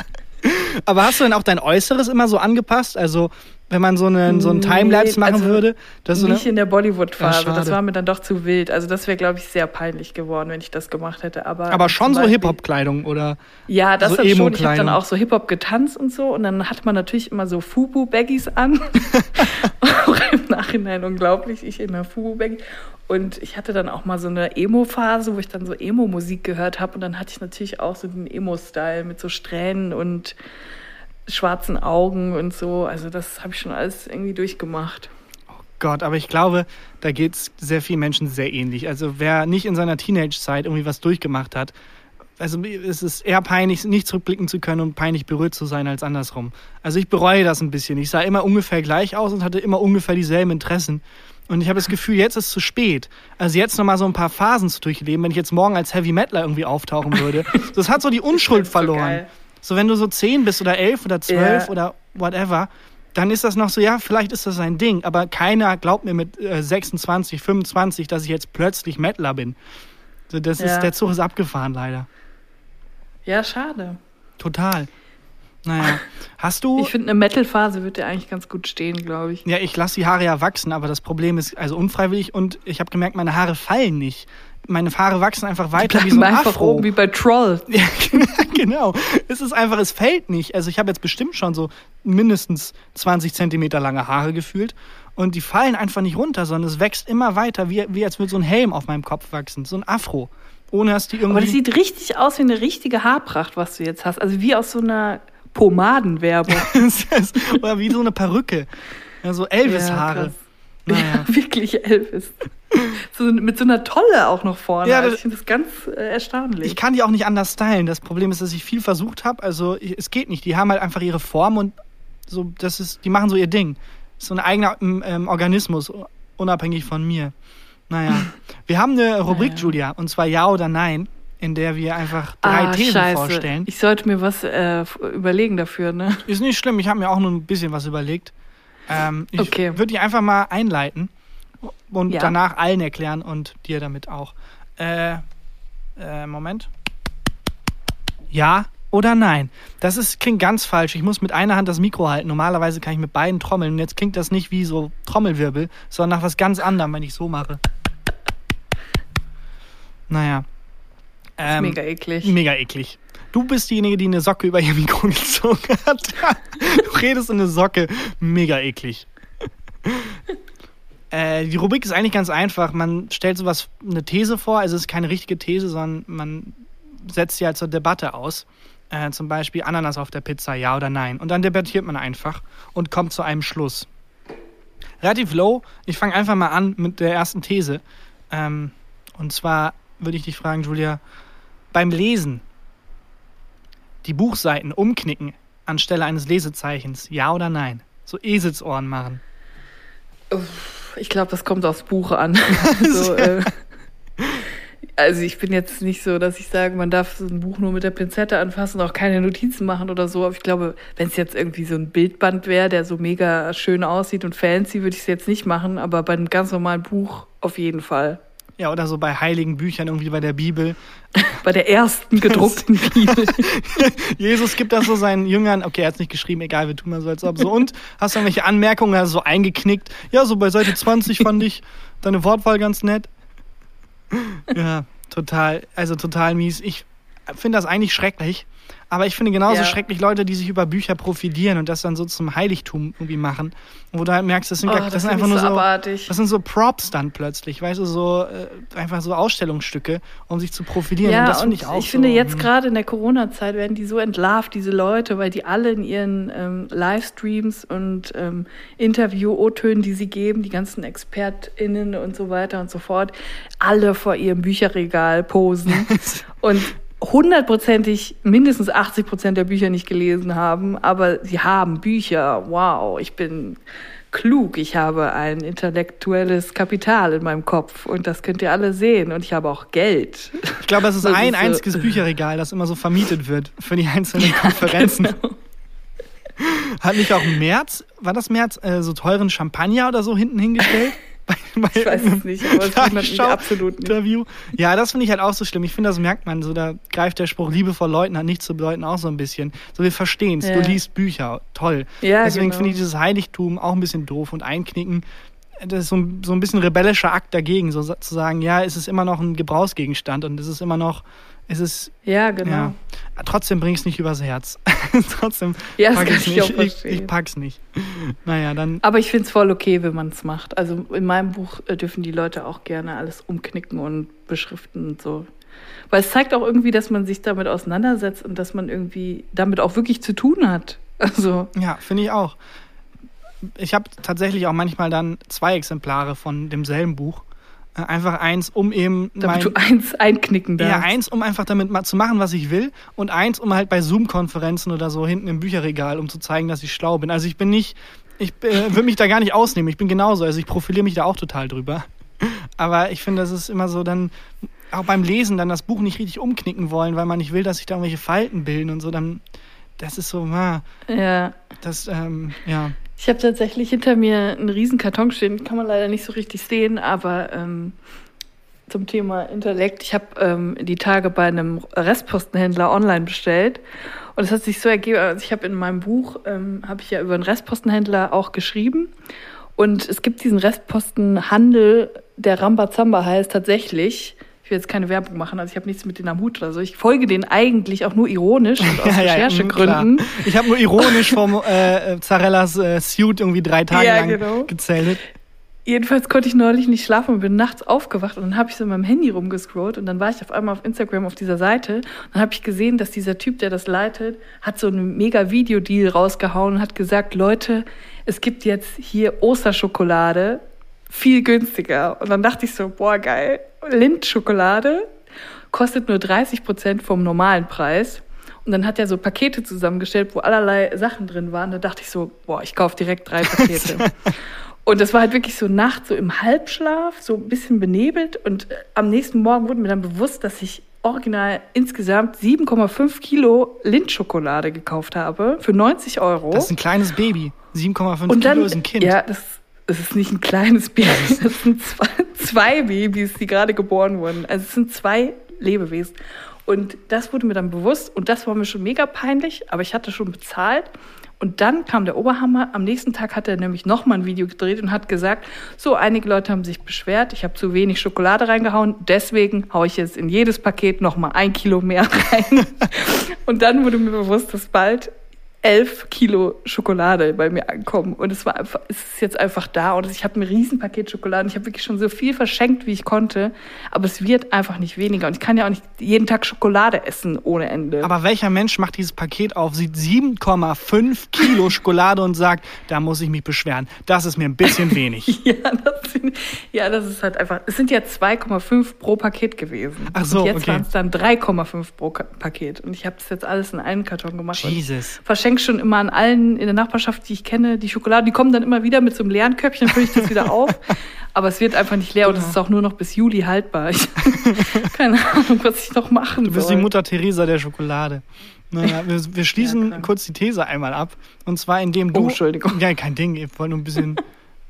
[LAUGHS] aber hast du denn auch dein Äußeres immer so angepasst? Also, wenn man so einen, so einen Timelapse machen also würde? Das so nicht in der Bollywood-Phase. Ja, das war mir dann doch zu wild. Also, das wäre, glaube ich, sehr peinlich geworden, wenn ich das gemacht hätte. Aber, aber schon so Hip-Hop-Kleidung oder? Ja, das so dann schon. Ich habe dann auch so Hip-Hop getanzt und so. Und dann hat man natürlich immer so Fubu-Baggies an. [LAUGHS] auch im Nachhinein unglaublich. Ich in der Fubu-Baggy. Und ich hatte dann auch mal so eine Emo-Phase, wo ich dann so Emo-Musik gehört habe. Und dann hatte ich natürlich auch so den Emo-Style mit so Strähnen und schwarzen Augen und so. Also das habe ich schon alles irgendwie durchgemacht. Oh Gott, aber ich glaube, da geht es sehr vielen Menschen sehr ähnlich. Also wer nicht in seiner Teenage-Zeit irgendwie was durchgemacht hat, also es ist eher peinlich, nicht zurückblicken zu können und peinlich berührt zu sein als andersrum. Also ich bereue das ein bisschen. Ich sah immer ungefähr gleich aus und hatte immer ungefähr dieselben Interessen. Und ich habe das Gefühl, jetzt ist es zu spät. Also jetzt nochmal so ein paar Phasen zu durchleben, wenn ich jetzt morgen als Heavy Metaler irgendwie auftauchen würde. [LAUGHS] Das hat so die Unschuld verloren. So, so, wenn du so zehn bist oder elf oder zwölf yeah. oder whatever, dann ist das noch so, ja, vielleicht ist das ein Ding, aber keiner glaubt mir mit äh, 26, 25, dass ich jetzt plötzlich Metaler bin. So, das ja. ist, der Zug ist abgefahren, leider. Ja, schade. Total. Naja, hast du. Ich finde, eine Metal-Phase wird dir eigentlich ganz gut stehen, glaube ich. Ja, ich lasse die Haare ja wachsen, aber das Problem ist also unfreiwillig und ich habe gemerkt, meine Haare fallen nicht. Meine Haare wachsen einfach weiter wie so ein einfach Afro. oben wie bei Troll. [LAUGHS] Ja, genau. Es ist einfach, es fällt nicht. Also ich habe jetzt bestimmt schon so mindestens 20 Zentimeter lange Haare gefühlt und die fallen einfach nicht runter, sondern es wächst immer weiter, wie, wie als würde so ein Helm auf meinem Kopf wachsen, so ein Afro. Ohne dass die irgendwie. Aber das sieht richtig aus wie eine richtige Haarpracht, was du jetzt hast. Also wie aus so einer Pomadenwerbung. [LAUGHS] Oder wie so eine Perücke. Ja, so Elvis-Haare. Ja, naja. ja, [LAUGHS] wirklich Elvis. So, mit so einer Tolle auch noch vorne. Ja, also ich finde das ganz äh, erstaunlich. Ich kann die auch nicht anders stylen. Das Problem ist, dass ich viel versucht habe. Also es geht nicht. Die haben halt einfach ihre Form und so, das ist, die machen so ihr Ding. So ein eigener ähm, Organismus, unabhängig von mir. Naja. [LAUGHS] Wir haben eine Rubrik, naja. Julia, und zwar Ja oder Nein in der wir einfach drei ah, Thesen Scheiße. vorstellen. Ich sollte mir was äh, überlegen dafür, ne? Ist nicht schlimm, ich habe mir auch nur ein bisschen was überlegt. Ähm, ich okay. würde die einfach mal einleiten und ja. danach allen erklären und dir damit auch. Äh, äh, Moment. Ja oder nein? Das ist, klingt ganz falsch. Ich muss mit einer Hand das Mikro halten. Normalerweise kann ich mit beiden trommeln. Und jetzt klingt das nicht wie so Trommelwirbel, sondern nach was ganz anderem, wenn ich so mache. Naja. Ähm, mega eklig. Mega eklig. Du bist diejenige, die eine Socke über ihr Mikro [LAUGHS] gezogen hat. du redest in eine Socke. Mega eklig. [LAUGHS] äh, die Rubrik ist eigentlich ganz einfach. Man stellt sowas, eine These vor. Also es ist keine richtige These, sondern man setzt sie halt zur Debatte aus. Äh, zum Beispiel Ananas auf der Pizza, ja oder nein. Und dann debattiert man einfach und kommt zu einem Schluss. Relativ low. Ich fange einfach mal an mit der ersten These. Ähm, und zwar würde ich dich fragen, Julia, beim Lesen die Buchseiten umknicken anstelle eines Lesezeichens, ja oder nein? So Eselsohren machen. Ich glaube, das kommt aufs Buch an. [LAUGHS] so, äh, also ich bin jetzt nicht so, dass ich sage, man darf so ein Buch nur mit der Pinzette anfassen und auch keine Notizen machen oder so. Aber ich glaube, wenn es jetzt irgendwie so ein Bildband wäre, der so mega schön aussieht und fancy, würde ich es jetzt nicht machen. Aber bei einem ganz normalen Buch auf jeden Fall. Ja, oder so bei heiligen Büchern, irgendwie bei der Bibel. [LAUGHS] bei der ersten gedruckten [LAUGHS] Bibel. [LAUGHS] Jesus gibt das so seinen Jüngern, okay, er hat es nicht geschrieben, egal, wir tun mal so als ob. So, und hast du irgendwelche Anmerkungen, also so eingeknickt? Ja, so bei Seite 20 fand ich deine Wortwahl ganz nett. Ja, total, also total mies. Ich finde das eigentlich schrecklich. Aber ich finde genauso ja. schrecklich Leute, die sich über Bücher profitieren und das dann so zum Heiligtum irgendwie machen. Wo du halt merkst, das sind, oh, das, das sind einfach nur so, abartig. das sind so Props dann plötzlich, weißt du, so äh, einfach so Ausstellungsstücke, um sich zu profitieren. Ja, und das finde ich auch. Ich so, finde jetzt hm. gerade in der Corona-Zeit werden die so entlarvt, diese Leute, weil die alle in ihren ähm, Livestreams und ähm, Interview-O-Tönen, die sie geben, die ganzen ExpertInnen und so weiter und so fort, alle vor ihrem Bücherregal posen. [LAUGHS] und hundertprozentig mindestens 80 Prozent der Bücher nicht gelesen haben, aber sie haben Bücher. Wow, ich bin klug, ich habe ein intellektuelles Kapital in meinem Kopf und das könnt ihr alle sehen und ich habe auch Geld. Ich glaube, es ist das ein ist einziges Bücherregal, das immer so vermietet wird für die einzelnen [LAUGHS] ja, Konferenzen. Genau. Hat nicht auch März, war das März, äh, so teuren Champagner oder so hinten hingestellt? [LAUGHS] bei ich weiß es nicht, aber es wundert mich absolut nicht. Interview. Ja, das finde ich halt auch so schlimm. Ich finde, das merkt man so. Da greift der Spruch, Liebe vor Leuten hat nichts zu bedeuten, auch so ein bisschen. So, wir verstehen es. Ja. Du liest Bücher. Toll. Ja, Deswegen genau. finde ich dieses Heiligtum auch ein bisschen doof und einknicken. Das ist so ein, so ein bisschen rebellischer Akt dagegen, so zu sagen, ja, es ist immer noch ein Gebrauchsgegenstand und es ist immer noch es ist. Ja, genau. Ja, trotzdem bring es nicht übers Herz. [LAUGHS] trotzdem ja, pack ich nicht. Ich, ich, pack's nicht. Naja, dann. Aber ich finde es voll okay, wenn man es macht. Also in meinem Buch äh, dürfen die Leute auch gerne alles umknicken und beschriften und so. Weil es zeigt auch irgendwie, dass man sich damit auseinandersetzt und dass man irgendwie damit auch wirklich zu tun hat. [LAUGHS] Also. Ja, finde ich auch. Ich habe tatsächlich auch manchmal dann zwei Exemplare von demselben Buch einfach eins, um eben. Damit mein, du eins einknicken darfst. Ja, eins, um einfach damit mal zu machen, was ich will. Und eins, um halt bei Zoom-Konferenzen oder so hinten im Bücherregal, um zu zeigen, dass ich schlau bin. Also ich bin nicht, ich äh, will mich da gar nicht ausnehmen. Ich bin genauso. Also ich profiliere mich da auch total drüber. Aber ich finde, das ist immer so dann, auch beim Lesen dann das Buch nicht richtig umknicken wollen, weil man nicht will, dass sich da irgendwelche Falten bilden und so, dann, das ist so, ah, ja. Das, ähm, ja. Ich habe tatsächlich hinter mir einen riesen Karton stehen, kann man leider nicht so richtig sehen, aber ähm, zum Thema Intellekt. Ich habe ähm, die Tage bei einem Restpostenhändler online bestellt und es hat sich so ergeben, also ich habe in meinem Buch, ähm, habe ich ja über einen Restpostenhändler auch geschrieben und es gibt diesen Restpostenhandel, der Rambazamba heißt tatsächlich will jetzt keine Werbung machen, also ich habe nichts mit denen am Hut oder so. Ich folge denen eigentlich auch nur ironisch und aus [LAUGHS] ja, Recherchegründen. Ja, ich habe nur ironisch vom äh, Zarellas äh, Suit irgendwie drei Tage ja, lang genau. gezählt. Jedenfalls konnte ich neulich nicht schlafen und bin nachts aufgewacht und dann habe ich so in meinem Handy rumgescrollt und dann war ich auf einmal auf Instagram auf dieser Seite und dann habe ich gesehen, dass dieser Typ, der das leitet, hat so einen mega Videodeal rausgehauen und hat gesagt, Leute, es gibt jetzt hier Osterschokolade viel günstiger. Und dann dachte ich so, boah, geil. Lindt-Schokolade kostet nur 30 Prozent vom normalen Preis. Und dann hat er so Pakete zusammengestellt, wo allerlei Sachen drin waren. Da dachte ich so, boah, ich kaufe direkt drei Pakete. [LAUGHS] und das war halt wirklich so Nacht, so im Halbschlaf, so ein bisschen benebelt. Und äh, am nächsten Morgen wurde mir dann bewusst, dass ich original insgesamt 7,5 Kilo Lindt-Schokolade gekauft habe für 90 Euro. Das ist ein kleines Baby. 7,5 Kilo ist ein Kind. Ja, das es ist nicht ein kleines Baby, es sind zwei, zwei Babys, die gerade geboren wurden. Also es sind zwei Lebewesen. Und das wurde mir dann bewusst und das war mir schon mega peinlich, aber ich hatte schon bezahlt. Und dann kam der Oberhammer. Am nächsten Tag hat er nämlich nochmal ein Video gedreht und hat gesagt, so, einige Leute haben sich beschwert, ich habe zu wenig Schokolade reingehauen, deswegen haue ich jetzt in jedes Paket nochmal ein Kilo mehr [LAUGHS] rein. und dann wurde mir bewusst, dass bald elf Kilo Schokolade bei mir ankommen. Und es war einfach, es ist jetzt einfach da. Und ich habe ein Riesenpaket Schokolade. Ich habe wirklich schon so viel verschenkt, wie ich konnte. Aber es wird einfach nicht weniger. Und ich kann ja auch nicht jeden Tag Schokolade essen ohne Ende. Aber welcher Mensch macht dieses Paket auf, sieht 7,5 Kilo Schokolade und sagt, da muss ich mich beschweren. Das ist mir ein bisschen [LAUGHS] wenig. ja, das sind, ja, das ist halt einfach. Es sind ja 2,5 pro Paket gewesen. Ach so, und jetzt okay. waren es dann 3,5 pro Paket. Und ich habe das jetzt alles in einen Karton gemacht. Jesus. Verschenkt verschenke schon immer an allen in der Nachbarschaft, die ich kenne, die Schokolade. Die kommen dann immer wieder mit so einem leeren Köpfchen, dann fülle ich das wieder auf. [LAUGHS] Aber es wird einfach nicht leer und es ist auch nur noch bis Juli haltbar. Ich, [LAUGHS] keine Ahnung, was ich noch machen soll. Du bist soll. die Mutter Teresa der Schokolade. Naja, wir, wir schließen ja, kurz die These einmal ab. Und zwar indem du. Oh, Entschuldigung. Ja, kein Ding. Ich wollte nur ein bisschen,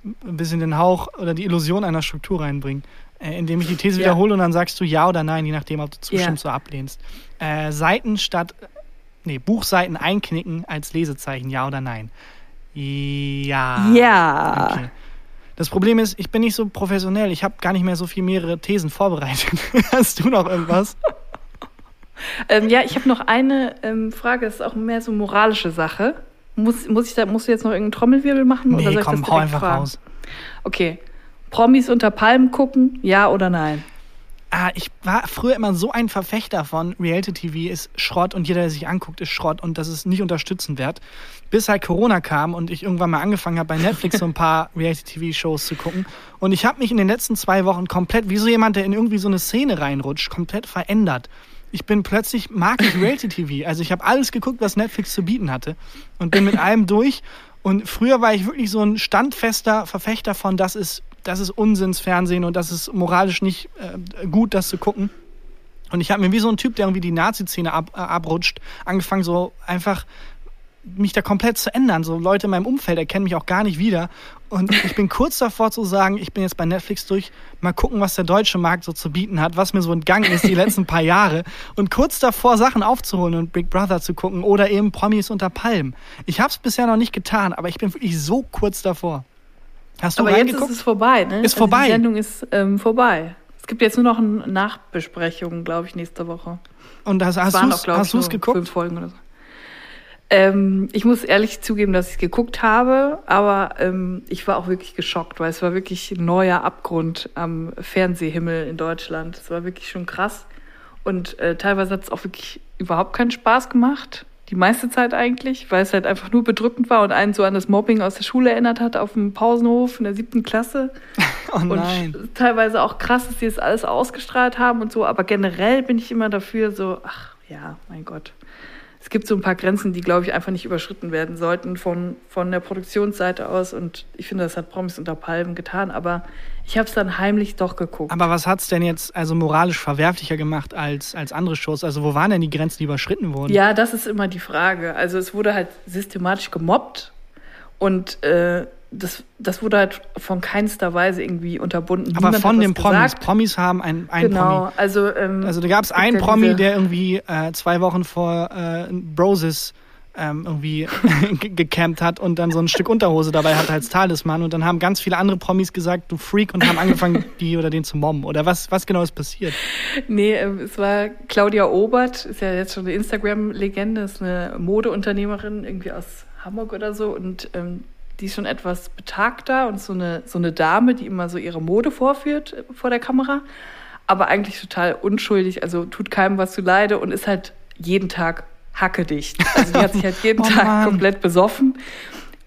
ein bisschen den Hauch oder die Illusion einer Struktur reinbringen. Äh, indem ich die These ja. wiederhole und dann sagst du ja oder nein, je nachdem, ob du zustimmst ja. oder ablehnst. Äh, Seiten statt. Nee, Buchseiten einknicken als Lesezeichen, ja oder nein? Ja. Ja. Okay. Das Problem ist, ich bin nicht so professionell. Ich habe gar nicht mehr so viel mehrere Thesen vorbereitet. [LAUGHS] Hast du noch irgendwas? ähm, ja, ich habe noch eine ähm, Frage. Das ist auch mehr so moralische Sache. Muss, muss ich da, musst du jetzt noch irgendeinen Trommelwirbel machen? Nee, oder soll komm, ich das hau einfach fragen? raus. Okay. Promis unter Palmen gucken, ja oder nein? Ah, ich war früher immer so ein Verfechter von Reality TV ist Schrott und jeder, der sich anguckt, ist Schrott und das ist nicht unterstützenswert. Bis halt Corona kam und ich irgendwann mal angefangen habe, bei Netflix so ein paar [LAUGHS] Reality TV Shows zu gucken. Und ich habe mich in den letzten zwei Wochen komplett, wie so jemand, der in irgendwie so eine Szene reinrutscht, komplett verändert. Ich bin plötzlich, mag ich Reality TV. [LAUGHS] Also ich habe alles geguckt, was Netflix zu bieten hatte und bin mit allem durch. Und früher war ich wirklich so ein standfester Verfechter von, das ist das ist Unsinnsfernsehen und das ist moralisch nicht äh, gut, das zu gucken. Und ich habe mir wie so ein Typ, der irgendwie die Nazi-Szene ab, äh, abrutscht, angefangen, so einfach mich da komplett zu ändern. So Leute in meinem Umfeld erkennen mich auch gar nicht wieder. Und ich bin kurz davor zu sagen, ich bin jetzt bei Netflix durch, mal gucken, was der deutsche Markt so zu bieten hat, was mir so entgangen ist die letzten paar Jahre. Und kurz davor, Sachen aufzuholen und Big Brother zu gucken oder eben Promis unter Palmen. Ich habe es bisher noch nicht getan, aber ich bin wirklich so kurz davor. Hast du Aber jetzt ist es vorbei, ne? Ist vorbei. Also die Sendung ist ähm, vorbei. Es gibt jetzt nur noch eine Nachbesprechung, glaube ich, nächste Woche. Und hast, hast du es geguckt? Fünf Folgen oder so. Ähm, ich muss ehrlich zugeben, dass ich es geguckt habe, aber ähm, ich war auch wirklich geschockt, weil es war wirklich ein neuer Abgrund am Fernsehhimmel in Deutschland. Es war wirklich schon krass. Und äh, teilweise hat es auch wirklich überhaupt keinen Spaß gemacht die meiste Zeit eigentlich, weil es halt einfach nur bedrückend war und einen so an das Mobbing aus der Schule erinnert hat auf dem Pausenhof in der siebten Klasse. [LAUGHS] Oh nein. Und teilweise auch krass, dass sie das alles ausgestrahlt haben und so, aber generell bin ich immer dafür so, ach ja, mein Gott es gibt so ein paar Grenzen, die, glaube ich, einfach nicht überschritten werden sollten von, von der Produktionsseite aus. Und ich finde, das hat Promis unter Palmen getan. Aber ich habe es dann heimlich doch geguckt. Aber was hat es denn jetzt also moralisch verwerflicher gemacht als, als andere Shows? Also wo waren denn die Grenzen, die überschritten wurden? Ja, das ist immer die Frage. Also es wurde halt systematisch gemobbt. Und äh, das, das wurde halt von keinster Weise irgendwie unterbunden. Aber Niemand von den Promis. Gesagt. Promis haben ein, ein genau, Promi. Also, ähm, also da gab es einen Promi, der irgendwie äh, zwei Wochen vor äh, Broses ähm, irgendwie [LAUGHS] gecampt hat und dann so ein Stück Unterhose dabei hat als Talisman. Und dann haben ganz viele andere Promis gesagt, du Freak, und haben angefangen, [LAUGHS] die oder den zu mobben. Oder was, was genau ist passiert? Nee, äh, es war Claudia Obert, ist ja jetzt schon eine Instagram-Legende, ist eine Modeunternehmerin irgendwie aus Hamburg oder so. Und ähm, die ist schon etwas betagter und so eine, so eine Dame, die immer so ihre Mode vorführt äh, vor der Kamera, aber eigentlich total unschuldig, also tut keinem was zu leide und ist halt jeden Tag hackedicht. Also die hat sich halt jeden [LAUGHS] Oh Tag komplett besoffen.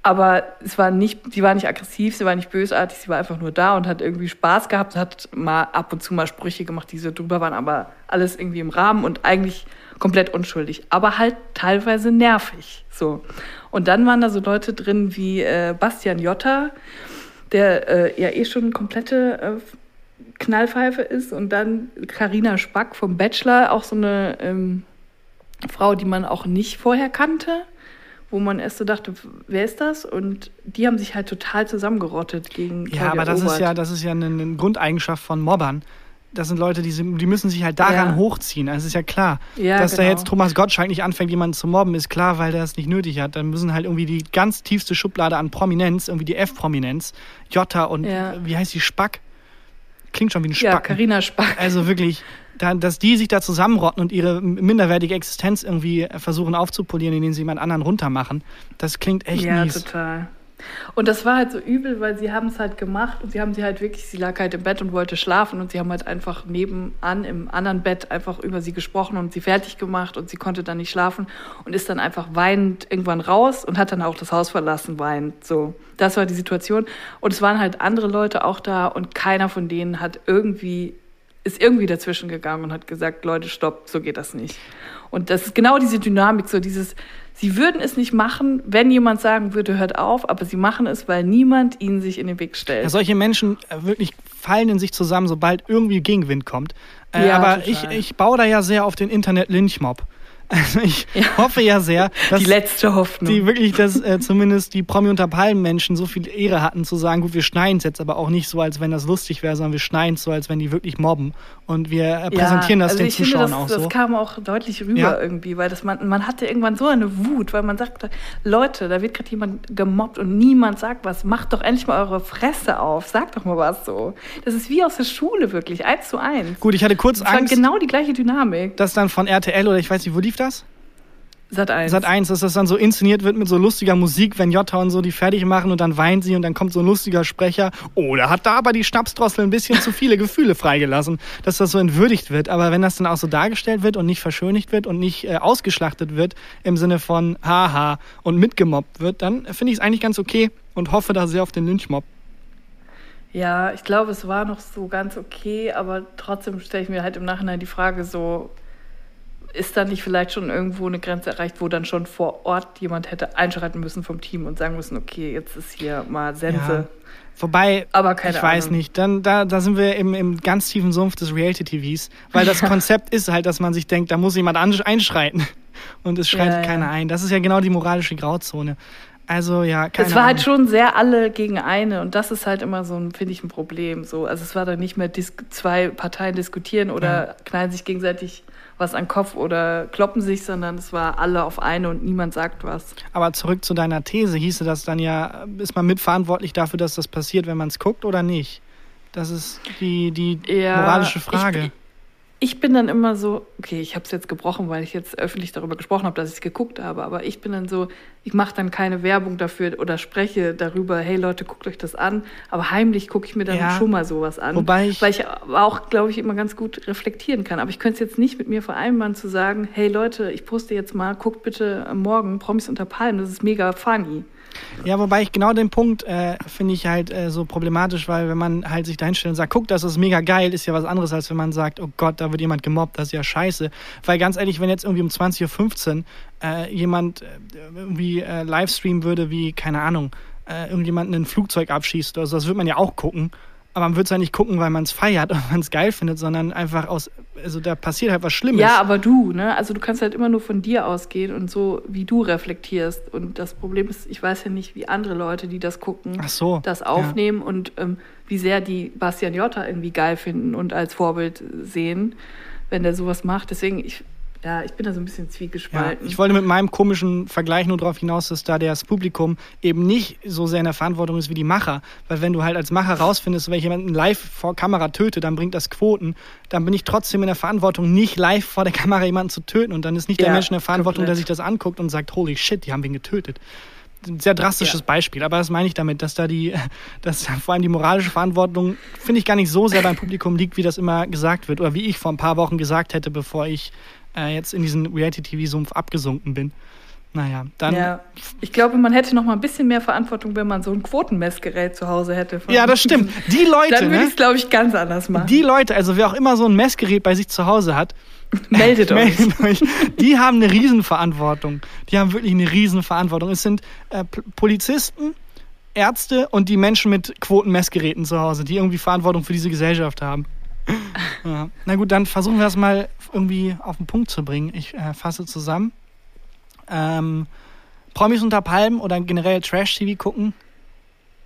Aber es war nicht, sie war nicht aggressiv, sie war nicht bösartig, sie war einfach nur da und hat irgendwie Spaß gehabt, hat mal ab und zu mal Sprüche gemacht, die so drüber waren, aber alles irgendwie im Rahmen und eigentlich komplett unschuldig, aber halt teilweise nervig. So. Und dann waren da so Leute drin wie äh, Bastian Jotta, der äh, ja eh schon komplette äh, Knallpfeife ist, und dann Karina Spack vom Bachelor, auch so eine ähm, Frau, die man auch nicht vorher kannte, wo man erst so dachte, wer ist das? Und die haben sich halt total zusammengerottet gegen Ja, aber das ist ja, das ist ja eine, eine Grundeigenschaft von Mobbern. Das sind Leute, die, die müssen sich halt daran Ja. hochziehen. Also es ist ja klar, Ja, dass da genau. jetzt Thomas Gottschalk nicht anfängt, jemanden zu mobben, ist klar, weil der es nicht nötig hat. Dann müssen halt irgendwie die ganz tiefste Schublade an Prominenz, irgendwie die F-Prominenz, Jota und Ja. wie heißt die Spack? Klingt schon wie ein Ja, Spack. Karina Spack. Also wirklich, da, dass die sich da zusammenrotten und ihre minderwertige Existenz irgendwie versuchen aufzupolieren, indem sie jemand anderen runtermachen, das klingt echt ja, mies. total. Und das war halt so übel, weil sie haben es halt gemacht und sie haben sie halt wirklich, sie lag halt im Bett und wollte schlafen und sie haben halt einfach nebenan im anderen Bett einfach über sie gesprochen und sie fertig gemacht und sie konnte dann nicht schlafen und ist dann einfach weinend irgendwann raus und hat dann auch das Haus verlassen, weinend. So, das war die Situation. Und es waren halt andere Leute auch da und keiner von denen hat irgendwie ist irgendwie dazwischen gegangen und hat gesagt, Leute, stopp, so geht das nicht. Und das ist genau diese Dynamik, so dieses, sie würden es nicht machen, wenn jemand sagen würde, hört auf, aber sie machen es, weil niemand ihnen sich in den Weg stellt. Ja, solche Menschen äh, wirklich fallen in sich zusammen, sobald irgendwie Gegenwind kommt. Äh, ja, aber ich, ich baue da ja sehr auf den Internet-Lynchmob. Also ich ja. hoffe ja sehr, dass die letzte Hoffnung. die wirklich, dass äh, zumindest die Promi unter Palmen Menschen so viel Ehre hatten zu sagen, gut, wir schneiden es jetzt aber auch nicht so, als wenn das lustig wäre, sondern wir schneiden es so, als wenn die wirklich mobben und wir äh, präsentieren ja, das also den Zuschauern finde, das, auch so. Das kam auch deutlich rüber ja. irgendwie, weil das man man hatte irgendwann so eine Wut, weil man sagte, Leute, da wird gerade jemand gemobbt und niemand sagt was, macht doch endlich mal eure Fresse auf, sagt doch mal was so. Das ist wie aus der Schule wirklich, eins zu eins. Gut, ich hatte kurz das Angst. War genau die gleiche Dynamik. Das dann von RTL oder ich weiß nicht, wo lief das? Sat 1. Sat 1, dass das dann so inszeniert wird mit so lustiger Musik, wenn Jota und so die fertig machen und dann weint sie und dann kommt so ein lustiger Sprecher. Oh, da hat da aber die Schnapsdrossel ein bisschen zu viele Gefühle [LAUGHS] freigelassen, dass das so entwürdigt wird. Aber wenn das dann auch so dargestellt wird und nicht verschönigt wird und nicht äh, ausgeschlachtet wird im Sinne von haha und mitgemobbt wird, dann finde ich es eigentlich ganz okay und hoffe da sehr auf den Lynchmob. Ja, ich glaube, es war noch so ganz okay, aber trotzdem stelle ich mir halt im Nachhinein die Frage so, ist da nicht vielleicht schon irgendwo eine Grenze erreicht, wo dann schon vor Ort jemand hätte einschreiten müssen vom Team und sagen müssen, okay, jetzt ist hier mal Sense. Ja. Wobei, Aber keine ich Ahnung. weiß nicht, dann, da, da sind wir im, im ganz tiefen Sumpf des Reality-TVs, weil das [LAUGHS] Konzept ist halt, dass man sich denkt, da muss jemand einschreiten und es schreitet ja, ja. keiner ein. Das ist ja genau die moralische Grauzone. Also ja, keine Es war halt Ahnung. halt schon sehr alle gegen eine und das ist halt immer so ein, finde ich, ein Problem. So, also es war dann nicht mehr zwei Parteien diskutieren oder ja. knallen sich gegenseitig was an Kopf oder kloppen sich, sondern es war alle auf eine und niemand sagt was. Aber zurück zu deiner These, hieße das dann ja, ist man mitverantwortlich dafür, dass das passiert, wenn man es guckt oder nicht? Das ist die, die ja, moralische Frage. Ich, ich bin dann immer so, okay, ich habe es jetzt gebrochen, weil ich jetzt öffentlich darüber gesprochen habe, dass ich es geguckt habe, aber ich bin dann so, ich mache dann keine Werbung dafür oder spreche darüber, hey Leute, guckt euch das an, aber heimlich gucke ich mir dann ja, schon mal sowas an, wobei ich, weil ich auch, glaube ich, immer ganz gut reflektieren kann. Aber ich könnte es jetzt nicht mit mir vereinbaren zu sagen, hey Leute, ich poste jetzt mal, guckt bitte morgen Promis unter Palmen, das ist mega funny. Ja, wobei ich genau den Punkt äh, finde ich halt äh, so problematisch, weil wenn man halt sich da hinstellt und sagt, guck, das ist mega geil, ist ja was anderes, als wenn man sagt, oh Gott, da wird jemand gemobbt, das ist ja scheiße. Weil ganz ehrlich, wenn jetzt irgendwie um 20.15 Uhr äh, jemand äh, irgendwie äh, Livestreamen würde, wie, keine Ahnung, äh, irgendjemand ein Flugzeug abschießt oder so, das würde man ja auch gucken aber man wird es ja nicht gucken, weil man es feiert und [LAUGHS] man es geil findet, sondern einfach aus, also da passiert halt was Schlimmes. Ja, aber du, ne? Also du kannst halt immer nur von dir ausgehen und so, wie du reflektierst. Und das Problem ist, ich weiß ja nicht, wie andere Leute, die das gucken, so, das aufnehmen ja. und ähm, wie sehr die Bastian Jotta irgendwie geil finden und als Vorbild sehen, wenn der sowas macht. Deswegen, ich ja, ich bin da so ein bisschen zwiegespalten. Ja, ich wollte mit meinem komischen Vergleich nur darauf hinaus, dass da das Publikum eben nicht so sehr in der Verantwortung ist wie die Macher. Weil wenn du halt als Macher rausfindest, wenn ich jemanden live vor Kamera töte, dann bringt das Quoten. Dann bin ich trotzdem in der Verantwortung, nicht live vor der Kamera jemanden zu töten. Und dann ist nicht ja, der Mensch in der Verantwortung, komplett. der sich das anguckt und sagt, holy shit, die haben ihn getötet ein sehr drastisches ja. Beispiel, aber das meine ich damit, dass da die, [LAUGHS] dass vor allem die moralische Verantwortung, finde ich, gar nicht so sehr beim Publikum liegt, wie das immer gesagt wird oder wie ich vor ein paar Wochen gesagt hätte, bevor ich äh, jetzt in diesen Reality-TV-Sumpf abgesunken bin. Naja, dann. Ja, ich glaube, man hätte noch mal ein bisschen mehr Verantwortung, wenn man so ein Quotenmessgerät zu Hause hätte. Ja, das stimmt. Die [LAUGHS] Leute. dann würde ich es, glaube ich, ganz anders machen. Die Leute, also wer auch immer so ein Messgerät bei sich zu Hause hat, [LAUGHS] meldet, [LAUGHS] euch. meldet euch. Die haben eine Riesenverantwortung. Die haben wirklich eine Riesenverantwortung. Es sind äh, Polizisten, Ärzte und die Menschen mit Quotenmessgeräten zu Hause, die irgendwie Verantwortung für diese Gesellschaft haben. [LAUGHS] Ja. Na gut, dann versuchen wir das mal irgendwie auf den Punkt zu bringen. Ich äh, fasse zusammen. Ähm, Promis unter Palmen oder generell Trash-TV gucken?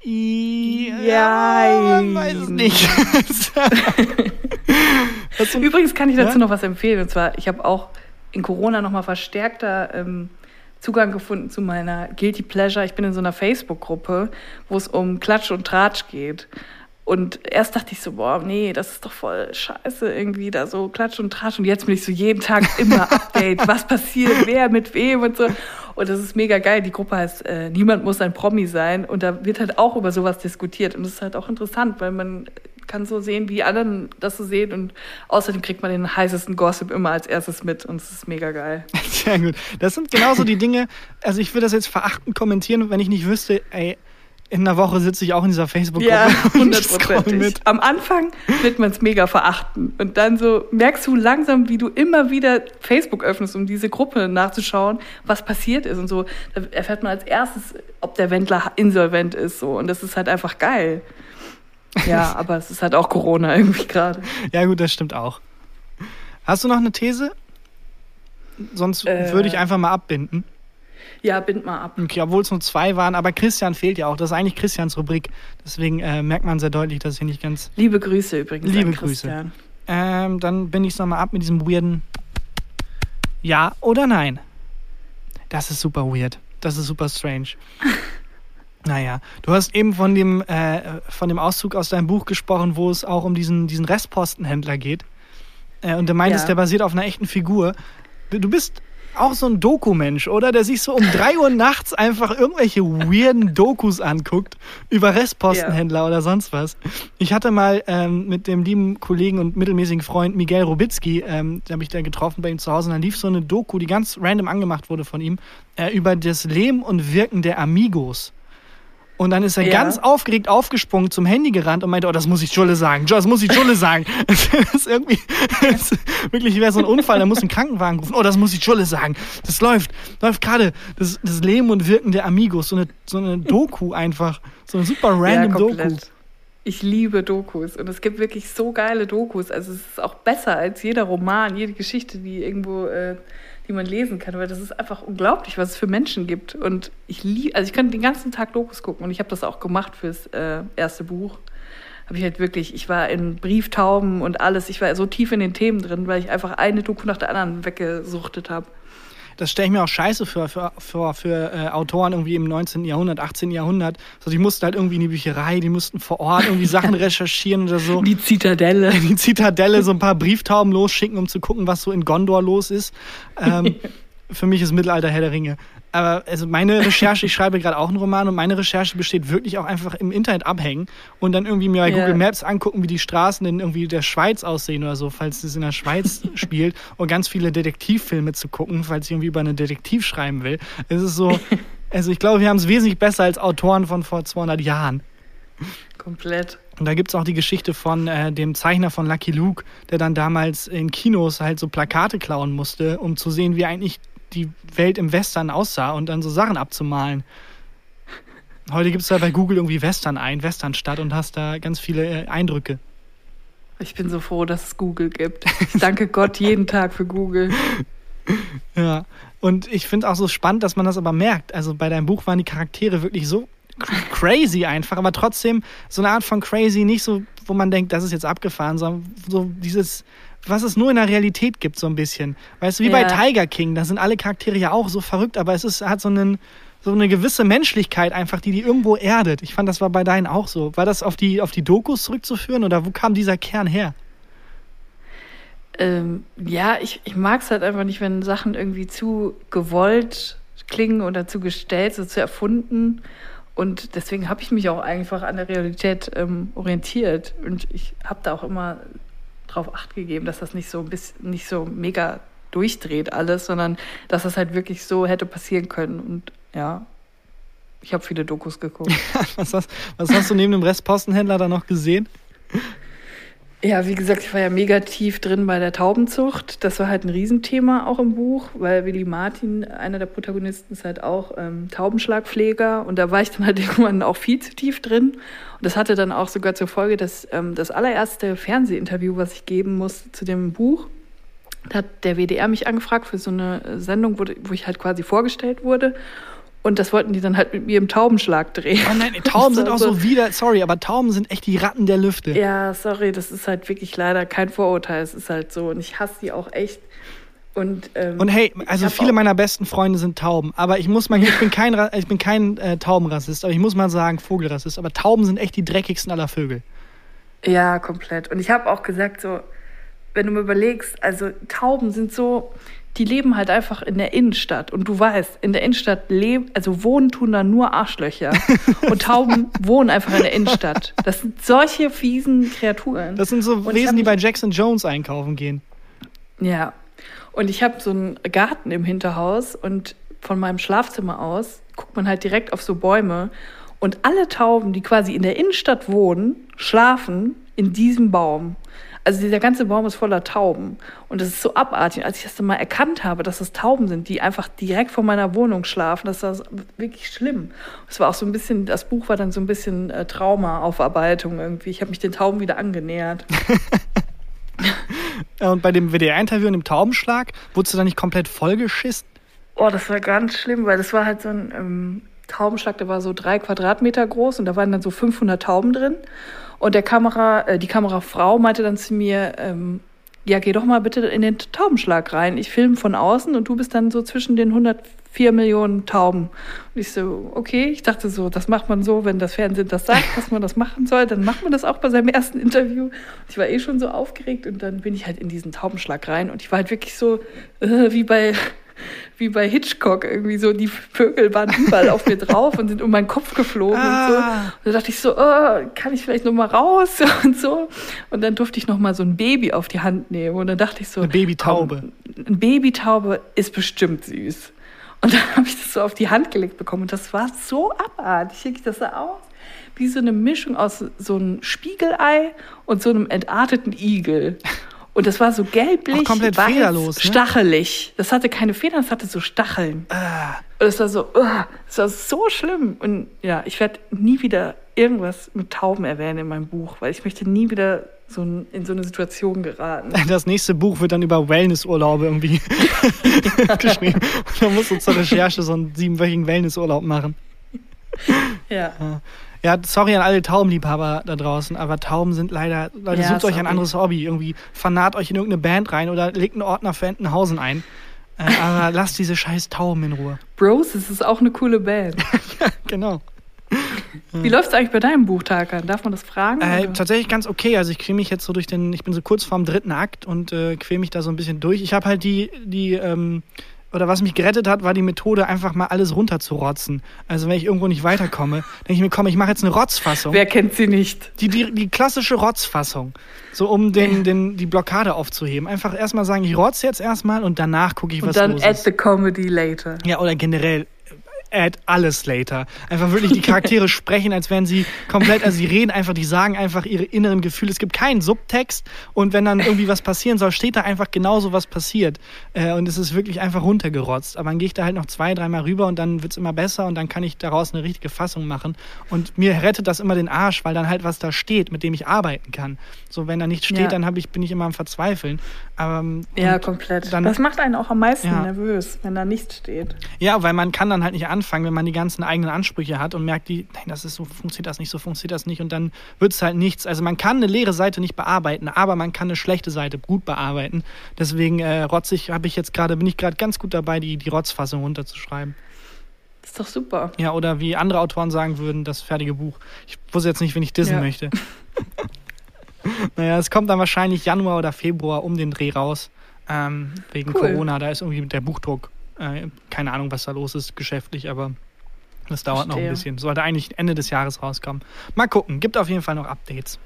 Ja, ja weiß es nicht. [LAUGHS] Übrigens kann ich dazu ja? noch was empfehlen. Und zwar, ich habe auch in Corona nochmal verstärkter ähm, Zugang gefunden zu meiner Guilty Pleasure. Ich bin in so einer Facebook-Gruppe, wo es um Klatsch und Tratsch geht. Und erst dachte ich so, boah, nee, das ist doch voll scheiße, irgendwie da so Klatsch und Tratsch. Und jetzt bin ich so jeden Tag immer [LAUGHS] Update, was passiert, wer mit wem und so. Und das ist mega geil. Die Gruppe heißt äh, Niemand muss ein Promi sein. Und da wird halt auch über sowas diskutiert. Und das ist halt auch interessant, weil man kann so sehen, wie anderen das so sehen. Und außerdem kriegt man den heißesten Gossip immer als erstes mit. Und es ist mega geil. [LAUGHS] Sehr gut. Das sind genauso die Dinge, also ich würde das jetzt verachtend kommentieren, wenn ich nicht wüsste, ey, in einer Woche sitze ich auch in dieser Facebook-Gruppe. Ja, [LAUGHS] hundertprozentig. Am Anfang wird man es mega verachten. Und dann so merkst du langsam, wie du immer wieder Facebook öffnest, um diese Gruppe nachzuschauen, was passiert ist. Und so da erfährt man als erstes, ob der Wendler insolvent ist. So. Und das ist halt einfach geil. Ja, [LAUGHS] aber es ist halt auch Corona irgendwie gerade. Ja, gut, das stimmt auch. Hast du noch eine These? Sonst äh, würde ich einfach mal abbinden. Ja, bind mal ab. Okay, obwohl es nur zwei waren, aber Christian fehlt ja auch. Das ist eigentlich Christians Rubrik. Deswegen äh, merkt man sehr deutlich, dass hier nicht ganz. Liebe Grüße übrigens. Liebe Grüße. Ähm, dann bin ich es nochmal ab mit diesem weirden Ja oder Nein. Das ist super weird. Das ist super strange. [LAUGHS] naja, du hast eben von dem, äh, von dem Auszug aus deinem Buch gesprochen, wo es auch um diesen, diesen Restpostenhändler geht. Äh, und du meintest, ja. der basiert auf einer echten Figur. Du bist auch so ein Dokumensch, oder? Der sich so um drei Uhr nachts einfach irgendwelche weirden Dokus anguckt über Restpostenhändler ja. oder sonst was. Ich hatte mal ähm, mit dem lieben Kollegen und mittelmäßigen Freund Miguel Robitzky, ähm, da habe ich da getroffen bei ihm zu Hause, und dann lief so eine Doku, die ganz random angemacht wurde von ihm, äh, über das Leben und Wirken der Amigos. Und dann ist er ja. ganz aufgeregt aufgesprungen zum Handy gerannt und meinte, oh, das muss ich Julle sagen. Das muss ich Julle sagen. [LAUGHS] das ist irgendwie, das wirklich wäre so ein Unfall, da muss ein Krankenwagen rufen. Oh, das muss ich Julle sagen. Das läuft, läuft gerade. Das, das Leben und Wirken der Amigos. So eine, so eine Doku einfach. So eine super random ja, Doku. Ich liebe Dokus und es gibt wirklich so geile Dokus. Also es ist auch besser als jeder Roman, jede Geschichte, die irgendwo äh, die man lesen kann, weil das ist einfach unglaublich, was es für Menschen gibt. Und ich liebe, also ich könnte den ganzen Tag Dokus gucken und ich habe das auch gemacht fürs äh, erste Buch. Habe ich halt wirklich, ich war in Brieftauben und alles, ich war so tief in den Themen drin, weil ich einfach eine Doku nach der anderen weggesuchtet habe das stelle ich mir auch scheiße für, für, für, für äh, Autoren irgendwie im 19. Jahrhundert, 18. Jahrhundert. Also die mussten halt irgendwie in die Bücherei, die mussten vor Ort irgendwie Sachen [LAUGHS] recherchieren oder so. Die Zitadelle. Die Zitadelle, so ein paar Brieftauben losschicken, um zu gucken, was so in Gondor los ist. Ähm, [LAUGHS] für mich ist Mittelalter Herr der Ringe. Aber also meine Recherche, ich schreibe gerade auch einen Roman und meine Recherche besteht wirklich auch einfach im Internet abhängen und dann irgendwie mir bei yeah. Google Maps angucken, wie die Straßen in irgendwie der Schweiz aussehen oder so, falls es in der Schweiz [LAUGHS] spielt und ganz viele Detektivfilme zu gucken, falls ich irgendwie über einen Detektiv schreiben will. Es ist so, [LAUGHS] also ich glaube, wir haben es wesentlich besser als Autoren von vor 200 Jahren. Komplett. Und da gibt es auch die Geschichte von äh, dem Zeichner von Lucky Luke, der dann damals in Kinos halt so Plakate klauen musste, um zu sehen, wie eigentlich die Welt im Western aussah und dann so Sachen abzumalen. Heute gibt es da bei Google irgendwie Western ein, Westernstadt und hast da ganz viele äh, Eindrücke. Ich bin so froh, dass es Google gibt. Ich danke [LAUGHS] Gott jeden Tag für Google. Ja, und ich finde auch so spannend, dass man das aber merkt. Also bei deinem Buch waren die Charaktere wirklich so crazy einfach, aber trotzdem so eine Art von crazy, nicht so, wo man denkt, das ist jetzt abgefahren, sondern so dieses was es nur in der Realität gibt, so ein bisschen. Weißt du, wie ja. bei Tiger King, da sind alle Charaktere ja auch so verrückt, aber es ist, hat so, einen, so eine gewisse Menschlichkeit einfach, die die irgendwo erdet. Ich fand, das war bei deinen auch so. War das auf die, auf die Dokus zurückzuführen oder wo kam dieser Kern her? Ähm, ja, ich, ich mag es halt einfach nicht, wenn Sachen irgendwie zu gewollt klingen oder zu gestellt, so zu erfunden. Und deswegen habe ich mich auch einfach an der Realität ähm, orientiert. Und ich habe da auch immer drauf acht gegeben, dass das nicht so ein nicht so mega durchdreht alles, sondern dass das halt wirklich so hätte passieren können. Und ja, ich habe viele Dokus geguckt. [LAUGHS] was, hast, was hast du neben dem Restpostenhändler da noch gesehen? Ja, wie gesagt, ich war ja mega tief drin bei der Taubenzucht. Das war halt ein Riesenthema auch im Buch, weil Willy Martin, einer der Protagonisten, ist halt auch ähm, Taubenschlagpfleger. Und da war ich dann halt [LAUGHS] irgendwann auch viel zu tief drin. Und das hatte dann auch sogar zur Folge, dass ähm, das allererste Fernsehinterview, was ich geben musste zu dem Buch, hat der WDR mich angefragt für so eine Sendung, wo, wo ich halt quasi vorgestellt wurde. Und das wollten die dann halt mit mir im Taubenschlag drehen. Oh nein, Tauben [LAUGHS] sind auch so wieder, sorry, aber Tauben sind echt die Ratten der Lüfte. Ja, sorry, das ist halt wirklich leider kein Vorurteil. Es ist halt so. Und ich hasse die auch echt. Und, ähm, und hey, also viele meiner besten Freunde sind Tauben. Aber ich muss mal, ich bin kein, ich bin kein äh, Taubenrassist, aber ich muss mal sagen, Vogelrassist. Aber Tauben sind echt die dreckigsten aller Vögel. Ja, komplett. Und ich habe auch gesagt, so, wenn du mir überlegst, also Tauben sind so, die leben halt einfach in der Innenstadt. Und du weißt, in der Innenstadt leben, also wohnen tun da nur Arschlöcher. [LAUGHS] Und Tauben wohnen einfach in der Innenstadt. Das sind solche fiesen Kreaturen. Das sind so und Wesen, die bei Jackson Jones einkaufen gehen. Ja. Und ich habe so einen Garten im Hinterhaus und von meinem Schlafzimmer aus guckt man halt direkt auf so Bäume. Und alle Tauben, die quasi in der Innenstadt wohnen, schlafen in diesem Baum. Also dieser ganze Baum ist voller Tauben. Und das ist so abartig. Als ich das dann mal erkannt habe, dass es Tauben sind, die einfach direkt vor meiner Wohnung schlafen, das war wirklich schlimm. Es war auch so ein bisschen, das Buch war dann so ein bisschen äh, Traumaaufarbeitung irgendwie. Ich habe mich den Tauben wieder angenähert. [LAUGHS] Und bei dem WDR-Interview und dem Taubenschlag, wurdest du da nicht komplett vollgeschissen? Oh, das war ganz schlimm, weil das war halt so ein ähm, Taubenschlag, der war so drei Quadratmeter groß und da waren dann so 500 Tauben drin. Und der Kamera, äh, die Kamerafrau meinte dann zu mir, ähm, ja, geh doch mal bitte in den Taubenschlag rein. Ich filme von außen und du bist dann so zwischen den 104 Millionen Tauben. Und ich so, okay, ich dachte so, das macht man so, wenn das Fernsehen das sagt, dass man das machen soll, dann macht man das auch bei seinem ersten Interview. Ich war eh schon so aufgeregt und dann bin ich halt in diesen Taubenschlag rein und ich war halt wirklich so äh, wie bei wie bei Hitchcock irgendwie so, die Vögel waren überall auf mir drauf und sind um meinen Kopf geflogen ah. und so. Ah. Und da dachte ich so, oh, kann ich vielleicht noch mal raus [LAUGHS] und so. Und dann durfte ich noch mal so ein Baby auf die Hand nehmen und dann dachte ich so, eine Babytaube. Ein Babytaube ist bestimmt süß. Und dann habe ich das so auf die Hand gelegt bekommen und das war so abartig. Das sah aus wie so eine Mischung aus so einem Spiegelei und so einem entarteten Igel. Und das war so gelblich, Auch komplett weiß, federlos, ne? stachelig. Das hatte keine Federn, das hatte so Stacheln. Ah. Und es war so, uh, das war so schlimm. Und ja, ich werde nie wieder irgendwas mit Tauben erwähnen in meinem Buch, weil ich möchte nie wieder so in so eine Situation geraten. [LAUGHS] Das nächste Buch wird dann über Wellnessurlaube irgendwie [LAUGHS] geschrieben. Und dann musst du zur Recherche so einen siebenwöchigen Wellnessurlaub machen. [LAUGHS] Ja. ja. Ja, sorry an alle Taubenliebhaber da draußen, aber Tauben sind leider. Leute, ja, sucht euch ein anderes Hobby. Irgendwie fanat euch in irgendeine Band rein oder legt einen Ordner für Entenhausen ein. Äh, [LAUGHS] aber lasst diese scheiß Tauben in Ruhe. Bros, es ist auch eine coole Band. [LAUGHS] ja, genau. Wie läuft es eigentlich bei deinem Buch, Tarkan? Darf man das fragen? Äh, tatsächlich ganz okay. Also ich quäle mich jetzt so durch den, ich bin so kurz vorm dritten Akt und äh, quäle mich da so ein bisschen durch. Ich habe halt die, die ähm, oder was mich gerettet hat, war die Methode, einfach mal alles runterzurotzen. Also wenn ich irgendwo nicht weiterkomme, [LAUGHS] denke ich mir, komm, ich mache jetzt eine Rotzfassung. Wer kennt sie nicht? Die, die, die klassische Rotzfassung. So um den, den, die Blockade aufzuheben. Einfach erstmal sagen, ich rotze jetzt erstmal und danach gucke ich, was und dann los add the comedy later. Ja, oder generell add alles later. Einfach wirklich die Charaktere [LAUGHS] sprechen, als wären sie komplett, also sie reden einfach, die sagen einfach ihre inneren Gefühle. Es gibt keinen Subtext und wenn dann irgendwie was passieren soll, steht da einfach genauso was passiert. Äh, und es ist wirklich einfach runtergerotzt. Aber dann gehe ich da halt noch zwei, dreimal rüber und dann wird es immer besser und dann kann ich daraus eine richtige Fassung machen. Und mir rettet das immer den Arsch, weil dann halt was da steht, mit dem ich arbeiten kann. So, wenn da nichts steht, ja. dann hab ich, bin ich immer am Verzweifeln. Aber, ähm, ja, komplett. Dann, das macht einen auch am meisten ja. nervös, wenn da nichts steht. Ja, weil man kann dann halt nicht an anfangen, wenn man die ganzen eigenen Ansprüche hat und merkt, die, nein, das ist so, funktioniert das nicht, so funktioniert das nicht und dann wird es halt nichts. Also man kann eine leere Seite nicht bearbeiten, aber man kann eine schlechte Seite gut bearbeiten. Deswegen äh, rotzig habe ich jetzt gerade, bin ich gerade ganz gut dabei, die, die Rotzfassung runterzuschreiben. Das ist doch super. Ja, oder wie andere Autoren sagen würden, das fertige Buch. Ich wusste jetzt nicht, wen ich dissen ja. möchte. [LAUGHS] naja, es kommt dann wahrscheinlich Januar oder Februar um den Dreh raus. Ähm, wegen cool. Corona, da ist irgendwie der Buchdruck äh, keine Ahnung, was da los ist geschäftlich, aber das dauert Verstehe. noch ein bisschen. Sollte eigentlich Ende des Jahres rauskommen. Mal gucken. Gibt auf jeden Fall noch Updates.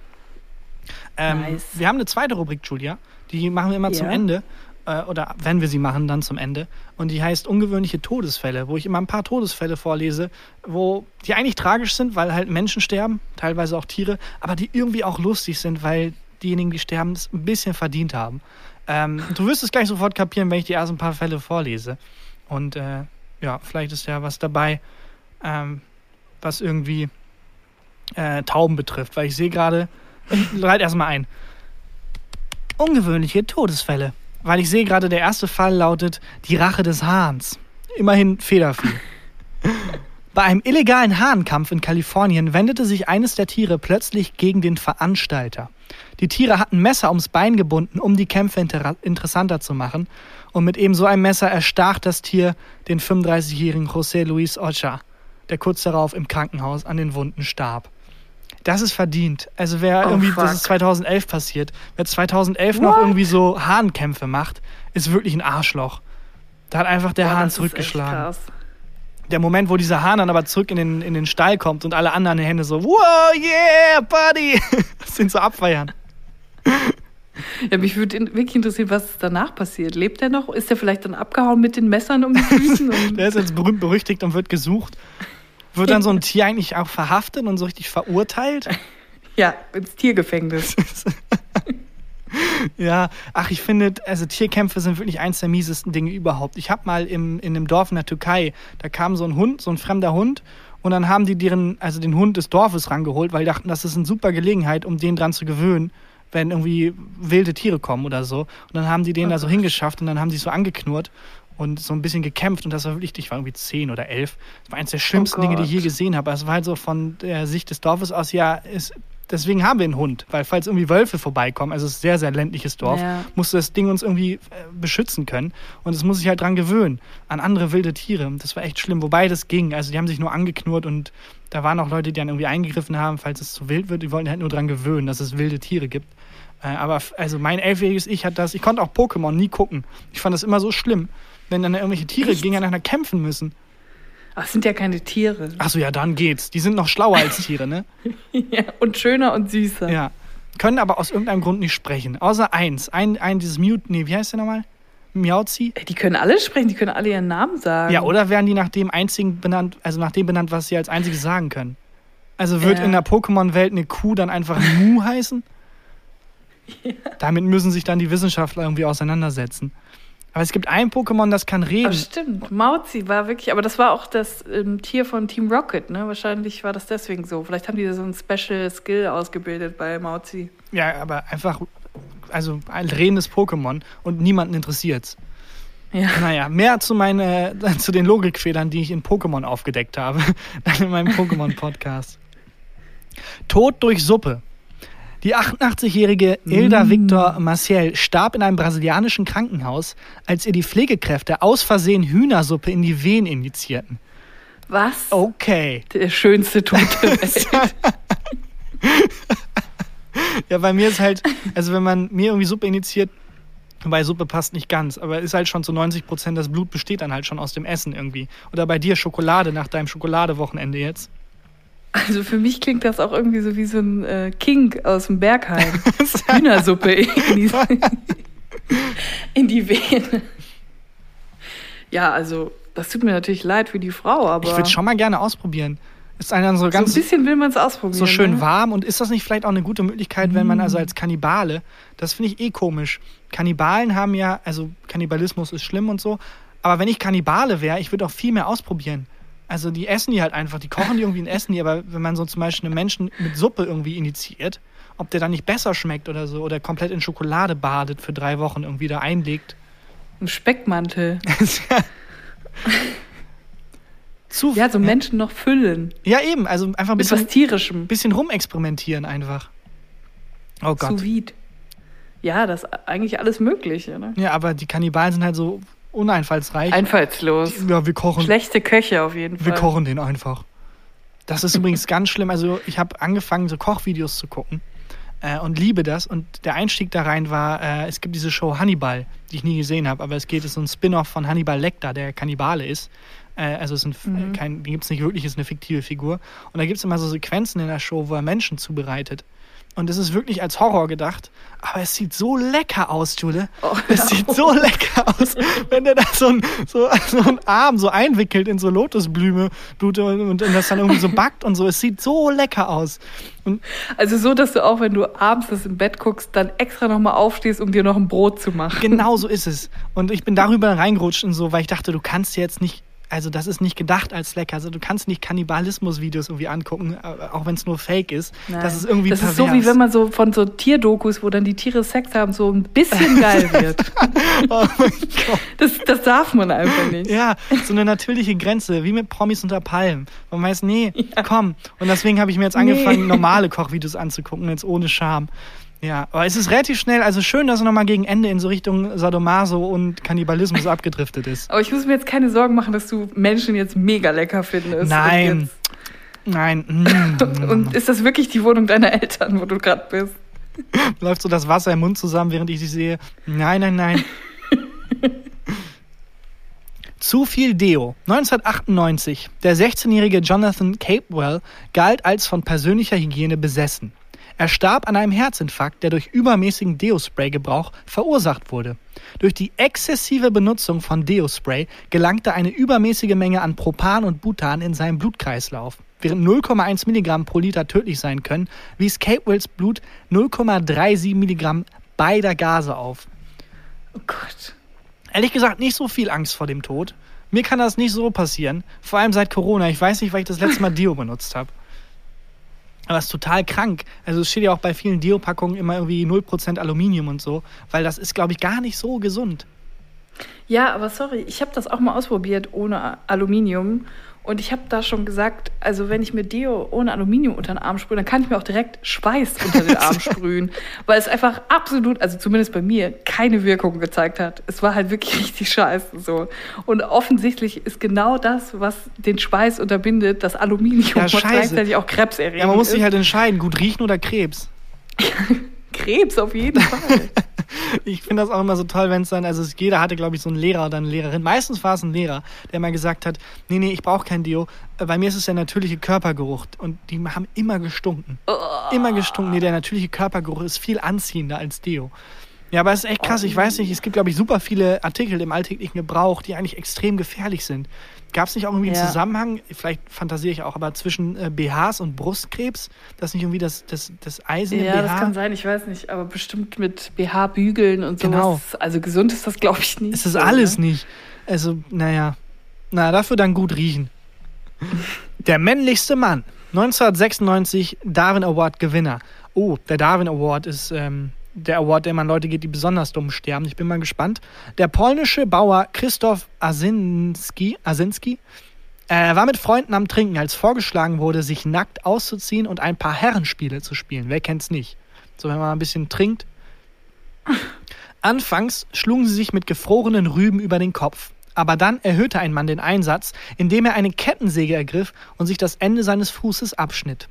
Ähm, nice. Wir haben eine zweite Rubrik, Julia. Die machen wir immer yeah. zum Ende. Äh, oder wenn wir sie machen, dann zum Ende. Und die heißt ungewöhnliche Todesfälle, wo ich immer ein paar Todesfälle vorlese, wo die eigentlich tragisch sind, weil halt Menschen sterben, teilweise auch Tiere, aber die irgendwie auch lustig sind, weil diejenigen, die sterben, es ein bisschen verdient haben. Ähm, du wirst es gleich sofort kapieren, wenn ich die ersten paar Fälle vorlese. Und äh, ja, vielleicht ist ja was dabei, ähm, was irgendwie äh, Tauben betrifft. Weil ich sehe gerade, [LAUGHS] ich leite erstmal ein. Ungewöhnliche Todesfälle. Weil ich sehe gerade, der erste Fall lautet die Rache des Hahns. Immerhin Federvieh. [LAUGHS] Bei einem illegalen Hahnkampf in Kalifornien wendete sich eines der Tiere plötzlich gegen den Veranstalter. Die Tiere hatten Messer ums Bein gebunden, um die Kämpfe inter interessanter zu machen. Und mit eben so einem Messer erstach das Tier den 35-jährigen José Luis Ocha, der kurz darauf im Krankenhaus an den Wunden starb. Das ist verdient. Also wer oh, irgendwie, fuck. das ist 2011 passiert, wer 2011 What? noch irgendwie so Hahnkämpfe macht, ist wirklich ein Arschloch. Da hat einfach der Boah, Hahn zurückgeschlagen. Der Moment, wo dieser Hahn dann aber zurück in den, in den Stall kommt und alle anderen Hände so, wow, yeah, buddy, [LAUGHS] das sind so abfeiern. Ja, mich würde wirklich interessieren, was danach passiert. Lebt er noch? Ist er vielleicht dann abgehauen mit den Messern um die Füßen? der ist jetzt berühmt berüchtigt und wird gesucht. Wird dann so ein Tier eigentlich auch verhaftet und so richtig verurteilt? [LAUGHS] Ja, ins Tiergefängnis. [LAUGHS] ja, ach, ich finde, also Tierkämpfe sind wirklich eins der miesesten Dinge überhaupt. Ich habe mal im, in einem Dorf in der Türkei, da kam so ein Hund, so ein fremder Hund, und dann haben die deren, also den Hund des Dorfes rangeholt, weil die dachten, das ist eine super Gelegenheit, um den dran zu gewöhnen, wenn irgendwie wilde Tiere kommen oder so. Und dann haben die den oh da so hingeschafft und dann haben die so angeknurrt und so ein bisschen gekämpft und das war wirklich, ich war irgendwie zehn oder elf. Das war eines der schlimmsten oh Dinge, die ich je gesehen habe. Es war halt so von der Sicht des Dorfes aus, ja, ist, deswegen haben wir einen Hund, weil falls irgendwie Wölfe vorbeikommen, also es ist ein sehr, sehr ländliches Dorf, ja. musste das Ding uns irgendwie äh, beschützen können und es muss sich halt dran gewöhnen, an andere wilde Tiere. Das war echt schlimm, wobei das ging. Also die haben sich nur angeknurrt und da waren auch Leute, die dann irgendwie eingegriffen haben, falls es zu wild wird, die wollten halt nur dran gewöhnen, dass es wilde Tiere gibt. Äh, aber also mein elfjähriges Ich hat das, ich konnte auch Pokémon nie gucken. Ich fand das immer so schlimm, wenn dann irgendwelche Tiere Echt? gegeneinander kämpfen müssen. Ach, sind ja keine Tiere. Achso, ja, dann geht's. Die sind noch schlauer als Tiere, ne? [LAUGHS] ja, und schöner und süßer. Ja. Können aber aus irgendeinem Grund nicht sprechen. Außer eins. Ein, ein dieses Mute, nee, wie heißt der nochmal? Miauzi? Die können alle sprechen, die können alle ihren Namen sagen. Ja, oder werden die nach dem einzigen benannt, also nach dem benannt, was sie als einziges sagen können? Also wird ja. in der Pokémon-Welt eine Kuh dann einfach [LAUGHS] Mu heißen? Ja. Damit müssen sich dann die Wissenschaftler irgendwie auseinandersetzen. Aber es gibt ein Pokémon, das kann reden. Ach, stimmt. Mauzi war wirklich, aber das war auch das ähm, Tier von Team Rocket, ne? Wahrscheinlich war das deswegen so. Vielleicht haben die so ein Special Skill ausgebildet bei Mauzi. Ja, aber einfach, also ein redendes Pokémon und niemanden interessiert's. Ja. Naja, mehr zu, meine, [LAUGHS] zu den Logikfehlern, die ich in Pokémon aufgedeckt habe, [LAUGHS] dann in meinem Pokémon-Podcast. Tod durch Suppe. Die 88-jährige Ilda mm. Victor Maciel starb in einem brasilianischen Krankenhaus, als ihr die Pflegekräfte aus Versehen Hühnersuppe in die Venen injizierten. Was? Okay. Der schönste Tod der [LAUGHS] Welt. ja, bei mir ist halt, also wenn man mir irgendwie Suppe injiziert, Wobei Suppe passt nicht ganz, aber ist halt schon zu 90 Prozent, das Blut besteht dann halt schon aus dem Essen irgendwie. Oder bei dir Schokolade nach deinem Schokoladewochenende jetzt. Also für mich klingt das auch irgendwie so wie so ein äh, King aus dem Bergheim. [LAUGHS] Hühnersuppe in die, [LAUGHS] in die Vene. Ja, also das tut mir natürlich leid für die Frau, aber. Ich würde schon mal gerne ausprobieren. Ist einer so ganz. So ein bisschen will man es ausprobieren. So schön ne? warm. Und ist das nicht vielleicht auch eine gute Möglichkeit, wenn man also als Kannibale, das finde ich eh komisch. Kannibalen haben ja, also Kannibalismus ist schlimm und so. Aber wenn ich Kannibale wäre, ich würde auch viel mehr ausprobieren. Also die essen die halt einfach, die kochen die irgendwie und essen die, aber wenn man so zum Beispiel einen Menschen mit Suppe irgendwie initiiert, ob der dann nicht besser schmeckt oder so, oder komplett in Schokolade badet für drei Wochen irgendwie da einlegt. Ein Speckmantel. [LAUGHS] Zu, ja, so. Menschen noch füllen. Ja, eben, also einfach ein bisschen. Mit was Tierischem. Bisschen rumexperimentieren einfach. Oh Gott. Sous vide. Ja, das ist eigentlich alles Mögliche, ne? Ja, aber die Kannibalen sind halt so uneinfallsreich. Einfallslos. Ja, wir kochen. Schlechte Köche auf jeden Fall. Wir kochen den einfach. Das ist übrigens ganz schlimm. Also ich habe angefangen, so Kochvideos zu gucken äh, und liebe das. Und der Einstieg da rein war, äh, es gibt diese Show Hannibal, die ich nie gesehen habe, aber es geht, es ist so ein Spin-off von Hannibal Lecter, der Kannibale ist. Äh, also es ist ein, mhm. kein, gibt es nicht wirklich, ist eine fiktive Figur. Und da gibt es immer so Sequenzen in der Show, wo er Menschen zubereitet. Und es ist wirklich als Horror gedacht. Aber es sieht so lecker aus, Jule. Oh, es sieht so [LAUGHS] lecker aus, wenn der da so ein, so, so einen Arm so einwickelt in so Lotusblume und, und, das dann irgendwie so backt und so. Es sieht so lecker aus. Und also so, dass du auch, wenn du abends das im Bett guckst, dann extra nochmal aufstehst, um dir noch ein Brot zu machen. Genau so ist es. Und ich bin darüber reingerutscht und so, weil ich dachte, du kannst jetzt nicht also das ist nicht gedacht als lecker. Also du kannst nicht Kannibalismus-Videos irgendwie angucken, äh, auch wenn es nur Fake ist. Nein. Das ist irgendwie Das pervers. ist so, wie wenn man so von so Tierdokus, wo dann die Tiere Sex haben, so ein bisschen geil [LAUGHS] wird. oh mein Gott. Das, das darf man einfach nicht. Ja, so eine natürliche Grenze, wie mit Promis unter Palmen. Man weiß, nee, ja. komm. Und deswegen habe ich mir jetzt angefangen, nee. normale Kochvideos anzugucken, jetzt ohne Scham. Ja, aber es ist relativ schnell, also schön, dass er nochmal gegen Ende in so Richtung Sadomaso und Kannibalismus [LAUGHS] abgedriftet ist. Aber ich muss mir jetzt keine Sorgen machen, dass du Menschen jetzt mega lecker findest. Nein. Nein. Mm. [LAUGHS] und ist das wirklich die Wohnung deiner Eltern, wo du gerade bist? [LAUGHS] Läuft so das Wasser im Mund zusammen, während ich sie sehe. Nein, nein, nein. Zu viel Deo. 1998. Der 16-jährige Jonathan Capewell galt als von persönlicher Hygiene besessen. Er starb an einem Herzinfarkt, der durch übermäßigen Deo-Spray-Gebrauch verursacht wurde. Durch die exzessive Benutzung von Deo-Spray gelangte eine übermäßige Menge an Propan und Butan in seinen Blutkreislauf. Während 0,1 Milligramm pro Liter tödlich sein können, wies Capewells Blut 0,37 Milligramm beider Gase auf. Oh Gott. Ehrlich gesagt, nicht so viel Angst vor dem Tod. Mir kann das nicht so passieren. Vor allem seit Corona. Ich weiß nicht, weil ich das letzte Mal [LAUGHS] Deo benutzt habe. Aber es ist total krank. Also es steht ja auch bei vielen Deo-Packungen immer irgendwie 0% Aluminium und so, weil das ist, glaube ich, gar nicht so gesund. Ja, aber sorry, ich habe das auch mal ausprobiert ohne Aluminium und ich habe da schon gesagt, also wenn ich mir Deo ohne Aluminium unter den Arm sprühe, dann kann ich mir auch direkt Schweiß unter den Arm [LAUGHS] sprühen, weil es einfach absolut, also zumindest bei mir, keine Wirkung gezeigt hat. Es war halt wirklich [LAUGHS] richtig scheiße so. Und offensichtlich ist genau das, was den Schweiß unterbindet, das Aluminium, Ja, was scheiße. gleichzeitig auch krebserregend Ja, man muss ist. sich halt entscheiden, gut riechen oder Krebs. [LAUGHS] Krebs auf jeden [LAUGHS] Fall. Ich finde das auch immer so toll, wenn es dann, also es- jeder hatte, glaube ich, so einen Lehrer oder eine Lehrerin. Meistens war es ein Lehrer, der mal gesagt hat, nee, nee, ich brauche kein Deo. Äh, Bei mir ist es der natürliche Körpergeruch. Und die haben immer gestunken. Immer gestunken. Nee, der natürliche Körpergeruch ist viel anziehender als Deo. Ja, aber es ist echt krass. Ich weiß nicht, es gibt, glaube ich, super viele Artikel im alltäglichen Gebrauch, die eigentlich extrem gefährlich sind. Gab es nicht auch irgendwie einen Ja. Zusammenhang, vielleicht fantasiere ich auch, aber zwischen äh, BHs und Brustkrebs, dass nicht irgendwie das, das, das Eisen im Ja, BH... das kann sein, ich weiß nicht, aber bestimmt mit BH-Bügeln und sowas. Genau. Also gesund ist das, glaube ich, nicht. Es ist so, alles ne? nicht. Also, naja. Na, dafür dann gut riechen. [LAUGHS] Der männlichste Mann. 1996 Darwin Award Gewinner. Oh, der Darwin Award ist ähm, der Award, der man Leute geht, die besonders dumm sterben. Ich bin mal gespannt. Der polnische Bauer Christoph Asinski, Asinski äh, war mit Freunden am Trinken, als vorgeschlagen wurde, sich nackt auszuziehen und ein paar Herrenspiele zu spielen. Wer kennt's nicht? So, wenn man ein bisschen trinkt. [LAUGHS] Anfangs schlugen sie sich mit gefrorenen Rüben über den Kopf. Aber dann erhöhte ein Mann den Einsatz, indem er eine Kettensäge ergriff und sich das Ende seines Fußes abschnitt.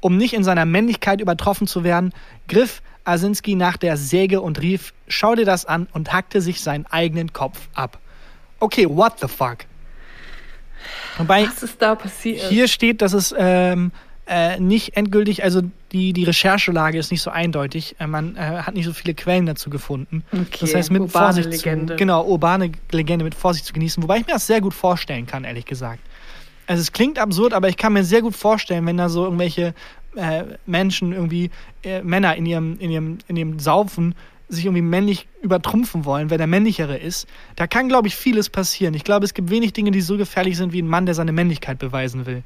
Um nicht in seiner Männlichkeit übertroffen zu werden, griff Asinski nach der Säge und rief, schau dir das an und hackte sich seinen eigenen Kopf ab. Okay, what the fuck? Wobei, Was ist da passiert? hier steht, dass es ähm, äh, nicht endgültig, also die, die Recherchelage ist nicht so eindeutig. Äh, man äh, hat nicht so viele Quellen dazu gefunden. Okay, das heißt, mit urbane Vorsicht Legende. zu genau urbane Legende mit Vorsicht zu genießen, wobei ich mir das sehr gut vorstellen kann, ehrlich gesagt. Also es klingt absurd, aber ich kann mir sehr gut vorstellen, wenn da so irgendwelche äh, Menschen irgendwie äh, Männer in ihrem in ihrem in ihrem Saufen sich irgendwie männlich übertrumpfen wollen, wer der männlichere ist. Da kann, glaube ich, vieles passieren. Ich glaube, es gibt wenig Dinge, die so gefährlich sind wie ein Mann, der seine Männlichkeit beweisen will.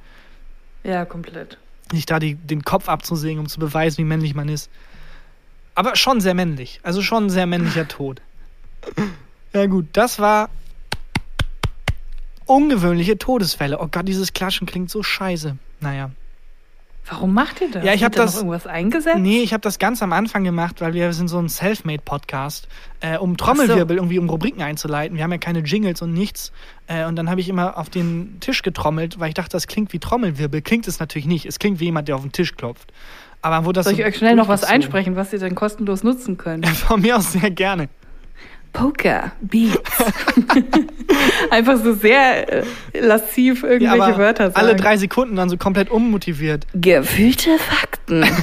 ja, komplett. Nicht da die, den Kopf abzusägen, um zu beweisen, wie männlich man ist. Aber schon sehr männlich. Also schon ein sehr männlicher Tod. Ja gut, das war ungewöhnliche Todesfälle. Oh Gott, dieses Klatschen klingt so scheiße. Naja. Warum macht ihr das? Ja, ich hab Wird da das- noch irgendwas eingesetzt? Nee, ich habe das ganz am Anfang gemacht, weil wir sind so ein Selfmade-Podcast, äh, um Trommelwirbel irgendwie um Rubriken einzuleiten. Wir haben ja keine Jingles und nichts. Äh, und dann habe ich immer auf den Tisch getrommelt, weil ich dachte, das klingt wie Trommelwirbel. Klingt es natürlich nicht. Es klingt wie jemand, der auf den Tisch klopft. Aber wo das Soll so ich euch schnell noch was einsprechen, was ihr dann kostenlos nutzen könnt? [LAUGHS] Von mir aus sehr gerne. Poker, Beats. [LAUGHS] Einfach so sehr äh, lassiv Ja, irgendwelche aber Wörter sagen. alle drei Sekunden dann so komplett unmotiviert. Gefühlte Fakten. [LAUGHS]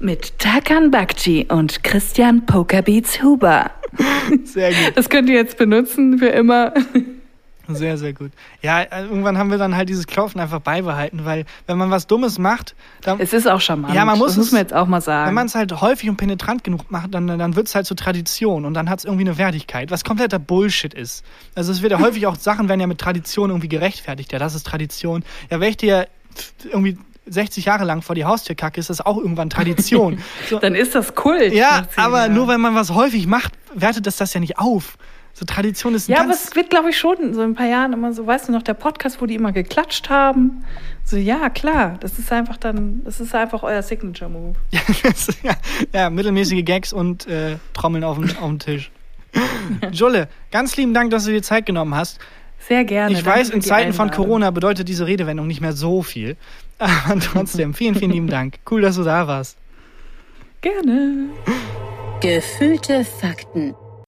Mit Takan Bakci und Christian Pokerbeats Huber. Sehr gut. Das könnt ihr jetzt benutzen für immer. Sehr, sehr gut. Ja, äh, irgendwann haben wir dann halt dieses Klopfen einfach beibehalten, weil wenn man was Dummes macht, dann, Es ist auch charmant. Ja, man muss das muss man jetzt auch mal sagen. wenn man es halt häufig und penetrant genug macht, dann, dann wird es halt zur Tradition und dann hat es irgendwie eine Wertigkeit, was kompletter Bullshit ist. Also es wird ja häufig auch, Sachen werden ja mit Tradition irgendwie gerechtfertigt. Ja, das ist Tradition. Ja, wenn ich dir irgendwie 60 Jahre lang vor die Haustür kacke, ist das auch irgendwann Tradition. [LAUGHS] So, dann ist das Kult. ja, aber Jahren. nur wenn man was häufig macht, wertet das das ja nicht auf. So Tradition ist ein Ja, aber es wird, glaube ich, schon so in ein paar Jahren immer so, weißt du noch, der Podcast, wo die immer geklatscht haben. So, ja, klar, das ist einfach dann, das ist einfach euer Signature-Move. [LAUGHS] ja, ja, mittelmäßige Gags und äh, Trommeln auf dem, auf dem Tisch. Julle, ganz lieben Dank, dass du dir Zeit genommen hast. Sehr gerne. Ich weiß, in Zeiten von Einladung. Corona bedeutet diese Redewendung nicht mehr so viel. [LAUGHS] Aber trotzdem, vielen, vielen lieben Dank. Cool, dass du da warst. Gerne. Gefühlte Fakten